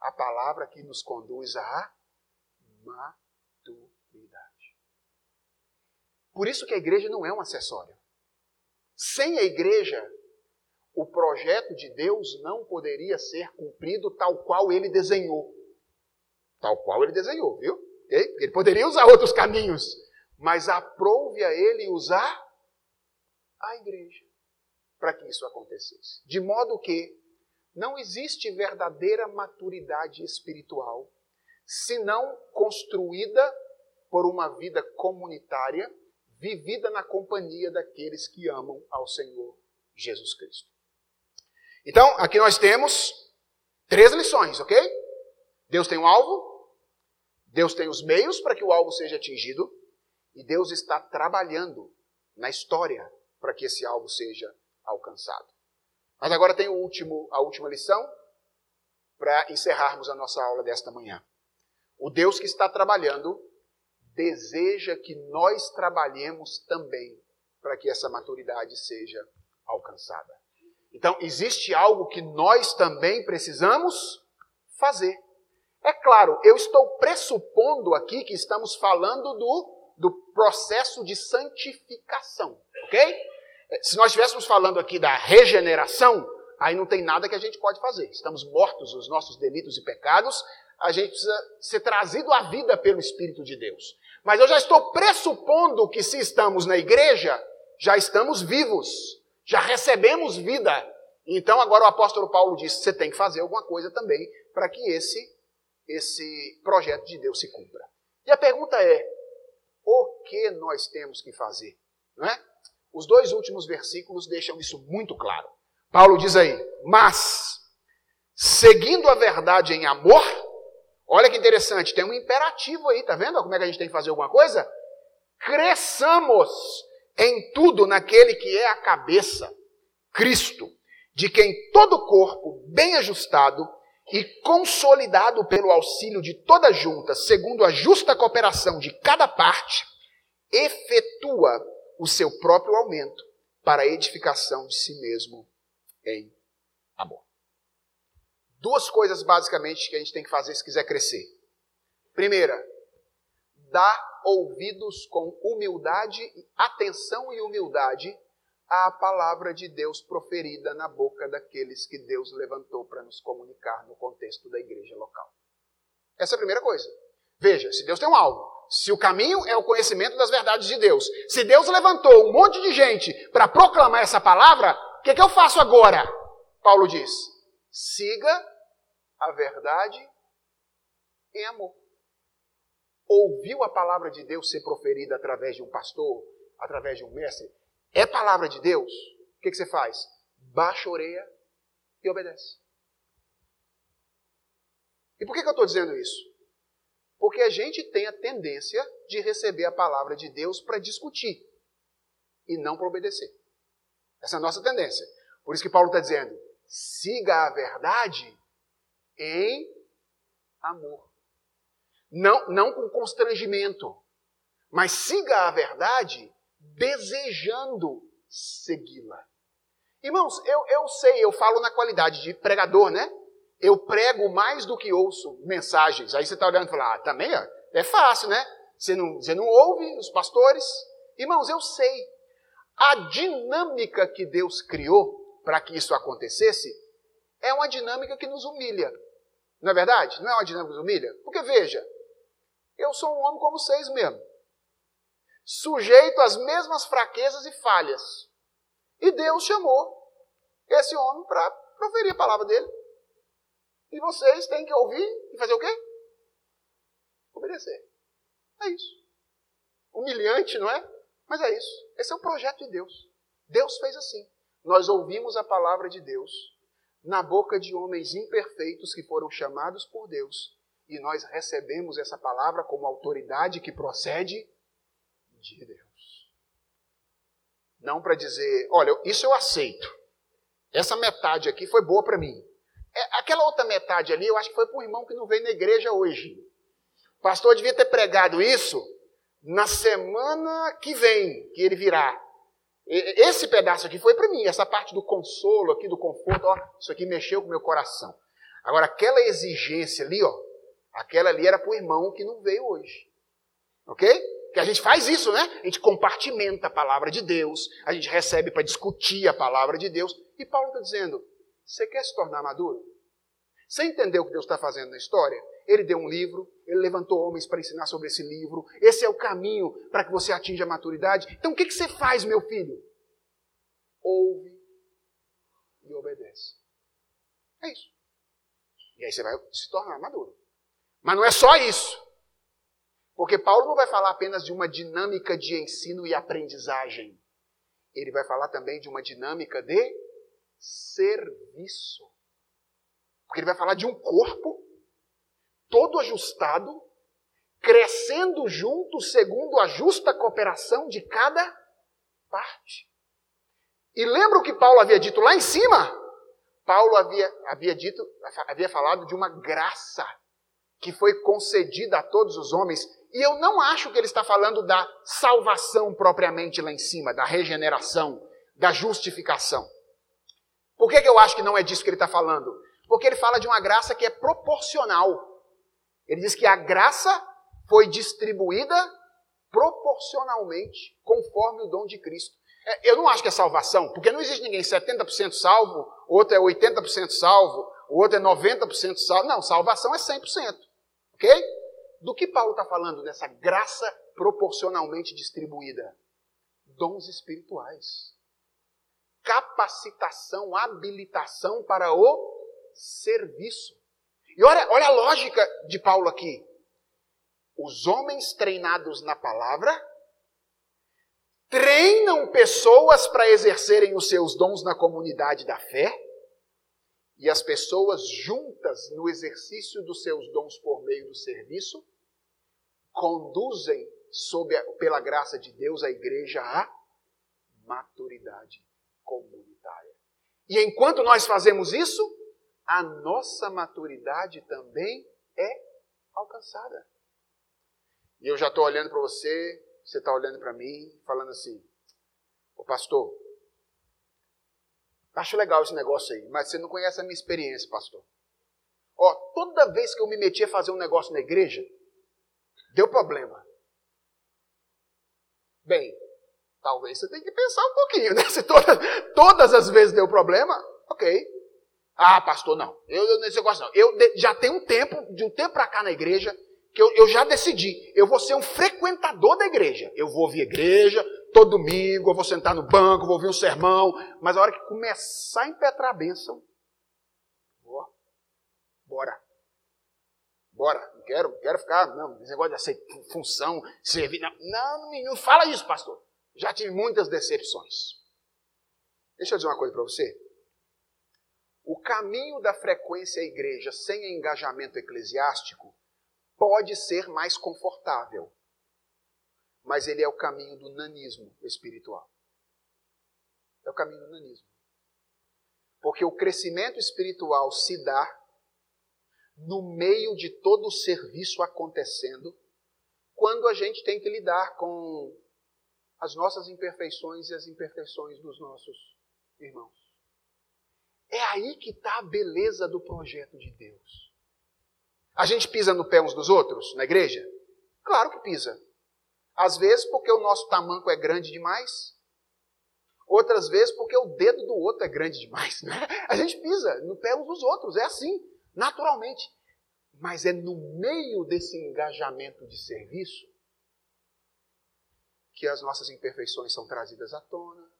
a palavra que nos conduz à maturidade. Por isso que a igreja não é um acessório. Sem a igreja, o projeto de Deus não poderia ser cumprido tal qual ele desenhou. Tal qual ele desenhou, viu? Ele poderia usar outros caminhos, mas aprove a ele usar a igreja para que isso acontecesse. De modo que não existe verdadeira maturidade espiritual senão construída por uma vida comunitária, vivida na companhia daqueles que amam ao Senhor Jesus Cristo. Então, aqui nós temos três lições, ok? Deus tem um alvo, Deus tem os meios para que o alvo seja atingido, e Deus está trabalhando na história para que esse alvo seja alcançado. Mas agora tem último, a última lição para encerrarmos a nossa aula desta manhã. O Deus que está trabalhando deseja que nós trabalhemos também para que essa maturidade seja alcançada. Então, existe algo que nós também precisamos fazer. É claro, eu estou pressupondo aqui que estamos falando do, do processo de santificação, ok? Se nós estivéssemos falando aqui da regeneração, aí não tem nada que a gente pode fazer. Estamos mortos os nossos delitos e pecados, a gente precisa ser trazido à vida pelo Espírito de Deus. Mas eu já estou pressupondo que se estamos na igreja, já estamos vivos já recebemos vida. Então agora o apóstolo Paulo diz: você tem que fazer alguma coisa também para que esse esse projeto de Deus se cumpra. E a pergunta é: o que nós temos que fazer? Não é? Os dois últimos versículos deixam isso muito claro. Paulo diz aí: mas seguindo a verdade em amor, olha que interessante, tem um imperativo aí, tá vendo como é que a gente tem que fazer alguma coisa? Cresçamos em tudo naquele que é a cabeça, Cristo, de quem todo o corpo, bem ajustado e consolidado pelo auxílio de toda junta, segundo a justa cooperação de cada parte, efetua o seu próprio aumento para a edificação de si mesmo em amor. Duas coisas basicamente que a gente tem que fazer se quiser crescer. Primeira, dá ouvidos com humildade, atenção e humildade à palavra de Deus proferida na boca daqueles que Deus levantou para nos comunicar no contexto da igreja local. Essa é a primeira coisa. Veja, se Deus tem um alvo, se o caminho é o conhecimento das verdades de Deus, se Deus levantou um monte de gente para proclamar essa palavra, o que, que eu faço agora? Paulo diz: siga a verdade em amor ouviu a palavra de Deus ser proferida através de um pastor, através de um mestre, é palavra de Deus, o que, que você faz? Baixa a orelha e obedece. E por que, que eu estou dizendo isso? Porque a gente tem a tendência de receber a palavra de Deus para discutir e não para obedecer. Essa é a nossa tendência. Por isso que Paulo está dizendo: siga a verdade em amor. Não, não com constrangimento, mas siga a verdade desejando segui-la. Irmãos, eu, eu sei, eu falo na qualidade de pregador, né? Eu prego mais do que ouço mensagens. Aí você está olhando e fala, ah, também é fácil, né? Você não, você não ouve os pastores? Irmãos, eu sei. A dinâmica que Deus criou para que isso acontecesse é uma dinâmica que nos humilha. Não é verdade? Não é uma dinâmica que nos humilha? Porque veja, eu sou um homem como vocês mesmo. Sujeito às mesmas fraquezas e falhas. E Deus chamou esse homem para proferir a palavra dele. E vocês têm que ouvir e fazer o quê? Obedecer. É isso. Humilhante, não é? Mas é isso. Esse é o projeto de Deus. Deus fez assim. Nós ouvimos a palavra de Deus na boca de homens imperfeitos que foram chamados por Deus e nós recebemos essa palavra como autoridade que procede de Deus. Não para dizer, olha, isso eu aceito. Essa metade aqui foi boa para mim. É, aquela outra metade ali, eu acho que foi para o irmão que não veio na igreja hoje. O pastor devia ter pregado isso na semana que vem, que ele virá. Esse pedaço aqui foi para mim, essa parte do consolo aqui, do conforto, ó, isso aqui mexeu com o meu coração. Agora, aquela exigência ali, ó, aquela ali era para o irmão que não veio hoje. Ok? Que a gente faz isso, né? A gente compartimenta a palavra de Deus, a gente recebe para discutir a palavra de Deus. E Paulo está dizendo: você quer se tornar maduro? Você entendeu o que Deus está fazendo na história? Ele deu um livro, ele levantou homens para ensinar sobre esse livro. Esse é o caminho para que você atinja a maturidade. Então o que, que você faz, meu filho? Ouve e obedece. É isso. E aí você vai se tornar maduro. Mas não é só isso. Porque Paulo não vai falar apenas de uma dinâmica de ensino e aprendizagem. Ele vai falar também de uma dinâmica de serviço. Porque ele vai falar de um corpo todo ajustado, crescendo junto segundo a justa cooperação de cada parte. E lembra o que Paulo havia dito lá em cima? Paulo havia, havia dito, havia falado de uma graça que foi concedida a todos os homens. E eu não acho que ele está falando da salvação propriamente lá em cima, da regeneração, da justificação. Por que, que eu acho que não é disso que ele está falando? Porque ele fala de uma graça que é proporcional. Ele diz que a graça foi distribuída proporcionalmente conforme o dom de Cristo. É, eu não acho que é salvação, porque não existe ninguém 70% salvo, outro é 80% salvo, outro é 90% salvo. Não, salvação é 100%. Ok? Do que Paulo está falando nessa graça proporcionalmente distribuída? Dons espirituais. Capacitação, habilitação para o serviço. E olha, olha a lógica de Paulo aqui. Os homens treinados na palavra treinam pessoas para exercerem os seus dons na comunidade da fé, e as pessoas juntas no exercício dos seus dons por meio do serviço conduzem, sob a, pela graça de Deus, a igreja à maturidade comunitária. E enquanto nós fazemos isso, a nossa maturidade também é alcançada. E eu já estou olhando para você, você está olhando para mim, falando assim: Ô pastor, acho legal esse negócio aí, mas você não conhece a minha experiência, pastor. Ó, toda vez que eu me meti a fazer um negócio na igreja, deu problema. Bem, talvez você tenha que pensar um pouquinho, né? Se toda, todas as vezes deu problema, ok. Ah, pastor, não. Eu, eu nesse negócio não. Eu de, já tenho um tempo, de um tempo para cá na igreja, que eu, eu, já decidi. Eu vou ser um frequentador da igreja. Eu vou ouvir igreja, todo domingo, eu vou sentar no banco, vou ouvir um sermão. Mas a hora que começar a impetrar a bênção, ó, bora. Bora. Não quero, não quero ficar, não, esse negócio de aceitar função, servir. Não, não, não fala isso, pastor. Já tive muitas decepções. Deixa eu dizer uma coisa para você. O caminho da frequência à igreja sem engajamento eclesiástico pode ser mais confortável, mas ele é o caminho do nanismo espiritual. É o caminho do nanismo. Porque o crescimento espiritual se dá no meio de todo o serviço acontecendo, quando a gente tem que lidar com as nossas imperfeições e as imperfeições dos nossos irmãos. É aí que está a beleza do projeto de Deus. A gente pisa no pé uns dos outros na igreja? Claro que pisa. Às vezes porque o nosso tamanco é grande demais, outras vezes porque o dedo do outro é grande demais. Né? A gente pisa no pé uns dos outros, é assim, naturalmente. Mas é no meio desse engajamento de serviço que as nossas imperfeições são trazidas à tona,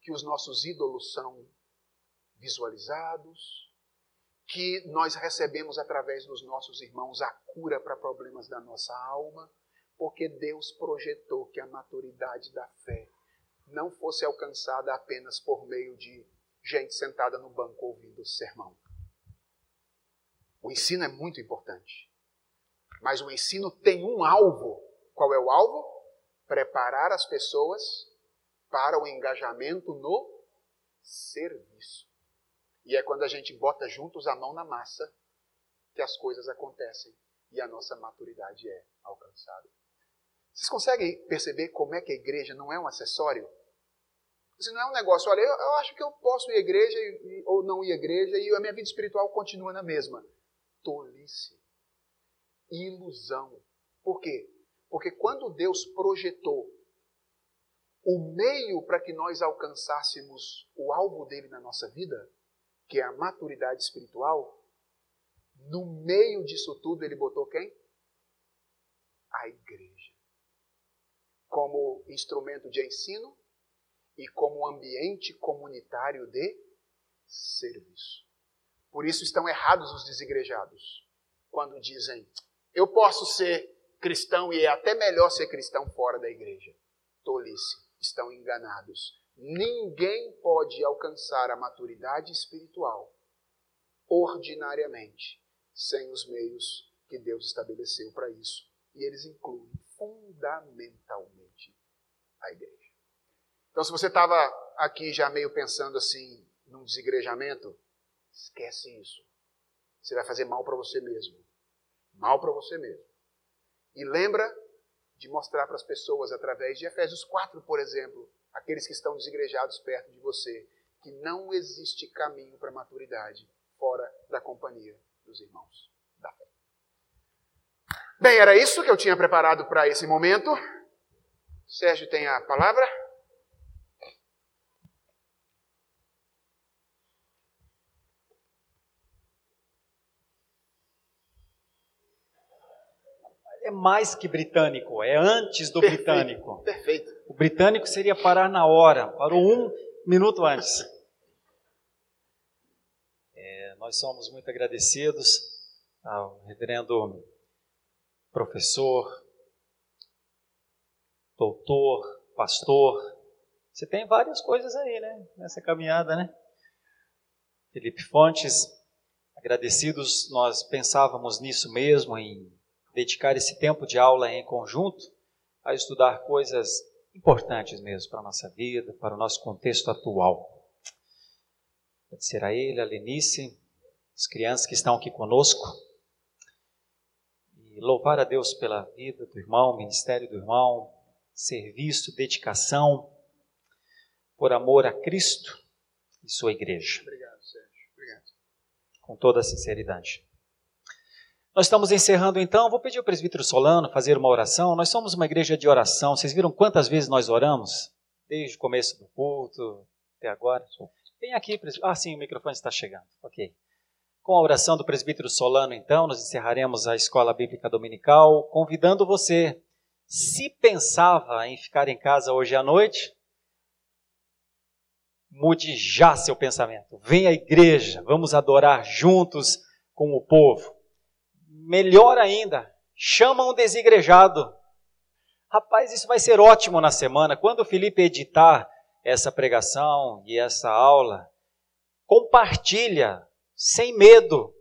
que os nossos ídolos são visualizados, que nós recebemos através dos nossos irmãos a cura para problemas da nossa alma, porque Deus projetou que a maturidade da fé não fosse alcançada apenas por meio de gente sentada no banco ouvindo o sermão. O ensino é muito importante, mas o ensino tem um alvo. Qual é o alvo? Preparar as pessoas para o engajamento no serviço. E é quando a gente bota juntos a mão na massa que as coisas acontecem e a nossa maturidade é alcançada. Vocês conseguem perceber como é que a igreja não é um acessório? Isso não é um negócio, olha, eu, eu acho que eu posso ir à igreja e, ou não ir à igreja e a minha vida espiritual continua na mesma. Tolice. Ilusão. Por quê? Porque quando Deus projetou o meio para que nós alcançássemos o alvo dele na nossa vida, que é a maturidade espiritual, no meio disso tudo ele botou quem? A igreja. Como instrumento de ensino e como ambiente comunitário de serviço. Por isso estão errados os desigrejados quando dizem: eu posso ser cristão e é até melhor ser cristão fora da igreja. Tolice estão enganados. Ninguém pode alcançar a maturidade espiritual ordinariamente sem os meios que Deus estabeleceu para isso. E eles incluem fundamentalmente a igreja. Então, se você estava aqui já meio pensando assim, num desigrejamento, esquece isso. Você vai fazer mal para você mesmo. Mal para você mesmo. E lembra de mostrar para as pessoas, através de Efésios 4, por exemplo, aqueles que estão desigrejados perto de você, que não existe caminho para a maturidade fora da companhia dos irmãos da fé. Bem, era isso que eu tinha preparado para esse momento. Sérgio tem a palavra. É mais que britânico, é antes do perfeito, britânico. Perfeito. O britânico seria parar na hora, parou um minuto antes. É, nós somos muito agradecidos ao reverendo professor, doutor, pastor. Você tem várias coisas aí, né? Nessa caminhada, né? Felipe Fontes, agradecidos, nós pensávamos nisso mesmo, em dedicar esse tempo de aula em conjunto a estudar coisas importantes mesmo para a nossa vida, para o nosso contexto atual. Agradecer a ele, a Lenice, as crianças que estão aqui conosco. E louvar a Deus pela vida do irmão, ministério do irmão, serviço, dedicação, por amor a Cristo e sua igreja. Obrigado, Sérgio. Obrigado. Com toda a sinceridade. Nós estamos encerrando então. Vou pedir ao presbítero Solano fazer uma oração. Nós somos uma igreja de oração. Vocês viram quantas vezes nós oramos? Desde o começo do culto até agora. Vem aqui, presbítero. Ah, sim, o microfone está chegando. Ok. Com a oração do presbítero Solano, então, nós encerraremos a escola bíblica dominical, convidando você, se pensava em ficar em casa hoje à noite, mude já seu pensamento. Venha à igreja, vamos adorar juntos com o povo. Melhor ainda, chama um desigrejado. Rapaz, isso vai ser ótimo na semana. Quando o Felipe editar essa pregação e essa aula, compartilha, sem medo.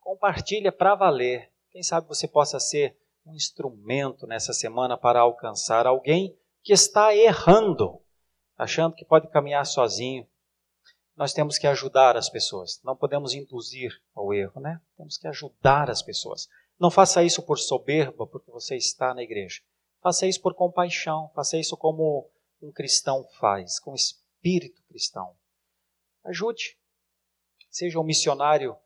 Compartilha para valer. Quem sabe você possa ser um instrumento nessa semana para alcançar alguém que está errando, achando que pode caminhar sozinho nós temos que ajudar as pessoas. Não podemos induzir ao erro, né? Temos que ajudar as pessoas. Não faça isso por soberba, porque você está na igreja. Faça isso por compaixão. Faça isso como um cristão faz, com espírito cristão. Ajude. Seja um missionário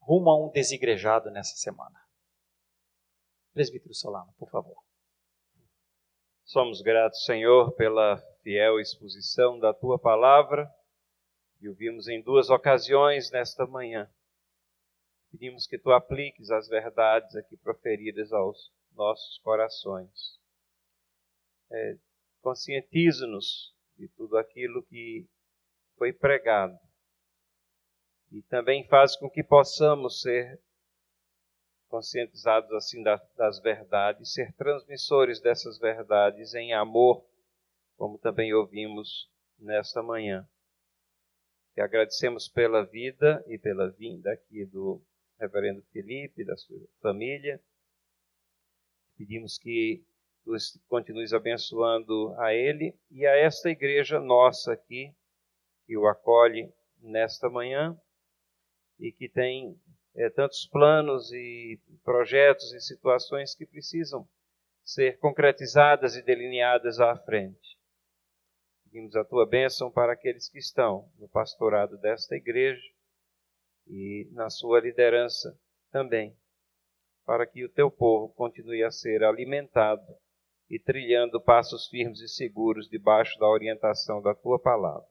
rumo a um desigrejado nessa semana. Presbítero Solano, por favor. Somos gratos, Senhor, pela fiel exposição da tua palavra e o vimos em duas ocasiões nesta manhã. Pedimos que tu apliques as verdades aqui proferidas aos nossos corações. É, Conscientiza-nos de tudo aquilo que foi pregado. E também faz com que possamos ser conscientizados assim das verdades, ser transmissores dessas verdades em amor, como também ouvimos nesta manhã. E agradecemos pela vida e pela vinda aqui do reverendo Felipe, da sua família. Pedimos que tu continues abençoando a ele e a esta igreja nossa aqui, que o acolhe nesta manhã e que tem é, tantos planos e projetos e situações que precisam ser concretizadas e delineadas à frente. Pedimos a tua bênção para aqueles que estão no pastorado desta igreja e na sua liderança também, para que o teu povo continue a ser alimentado e trilhando passos firmes e seguros debaixo da orientação da tua palavra.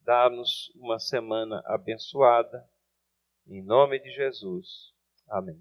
Dá-nos uma semana abençoada, em nome de Jesus. Amém.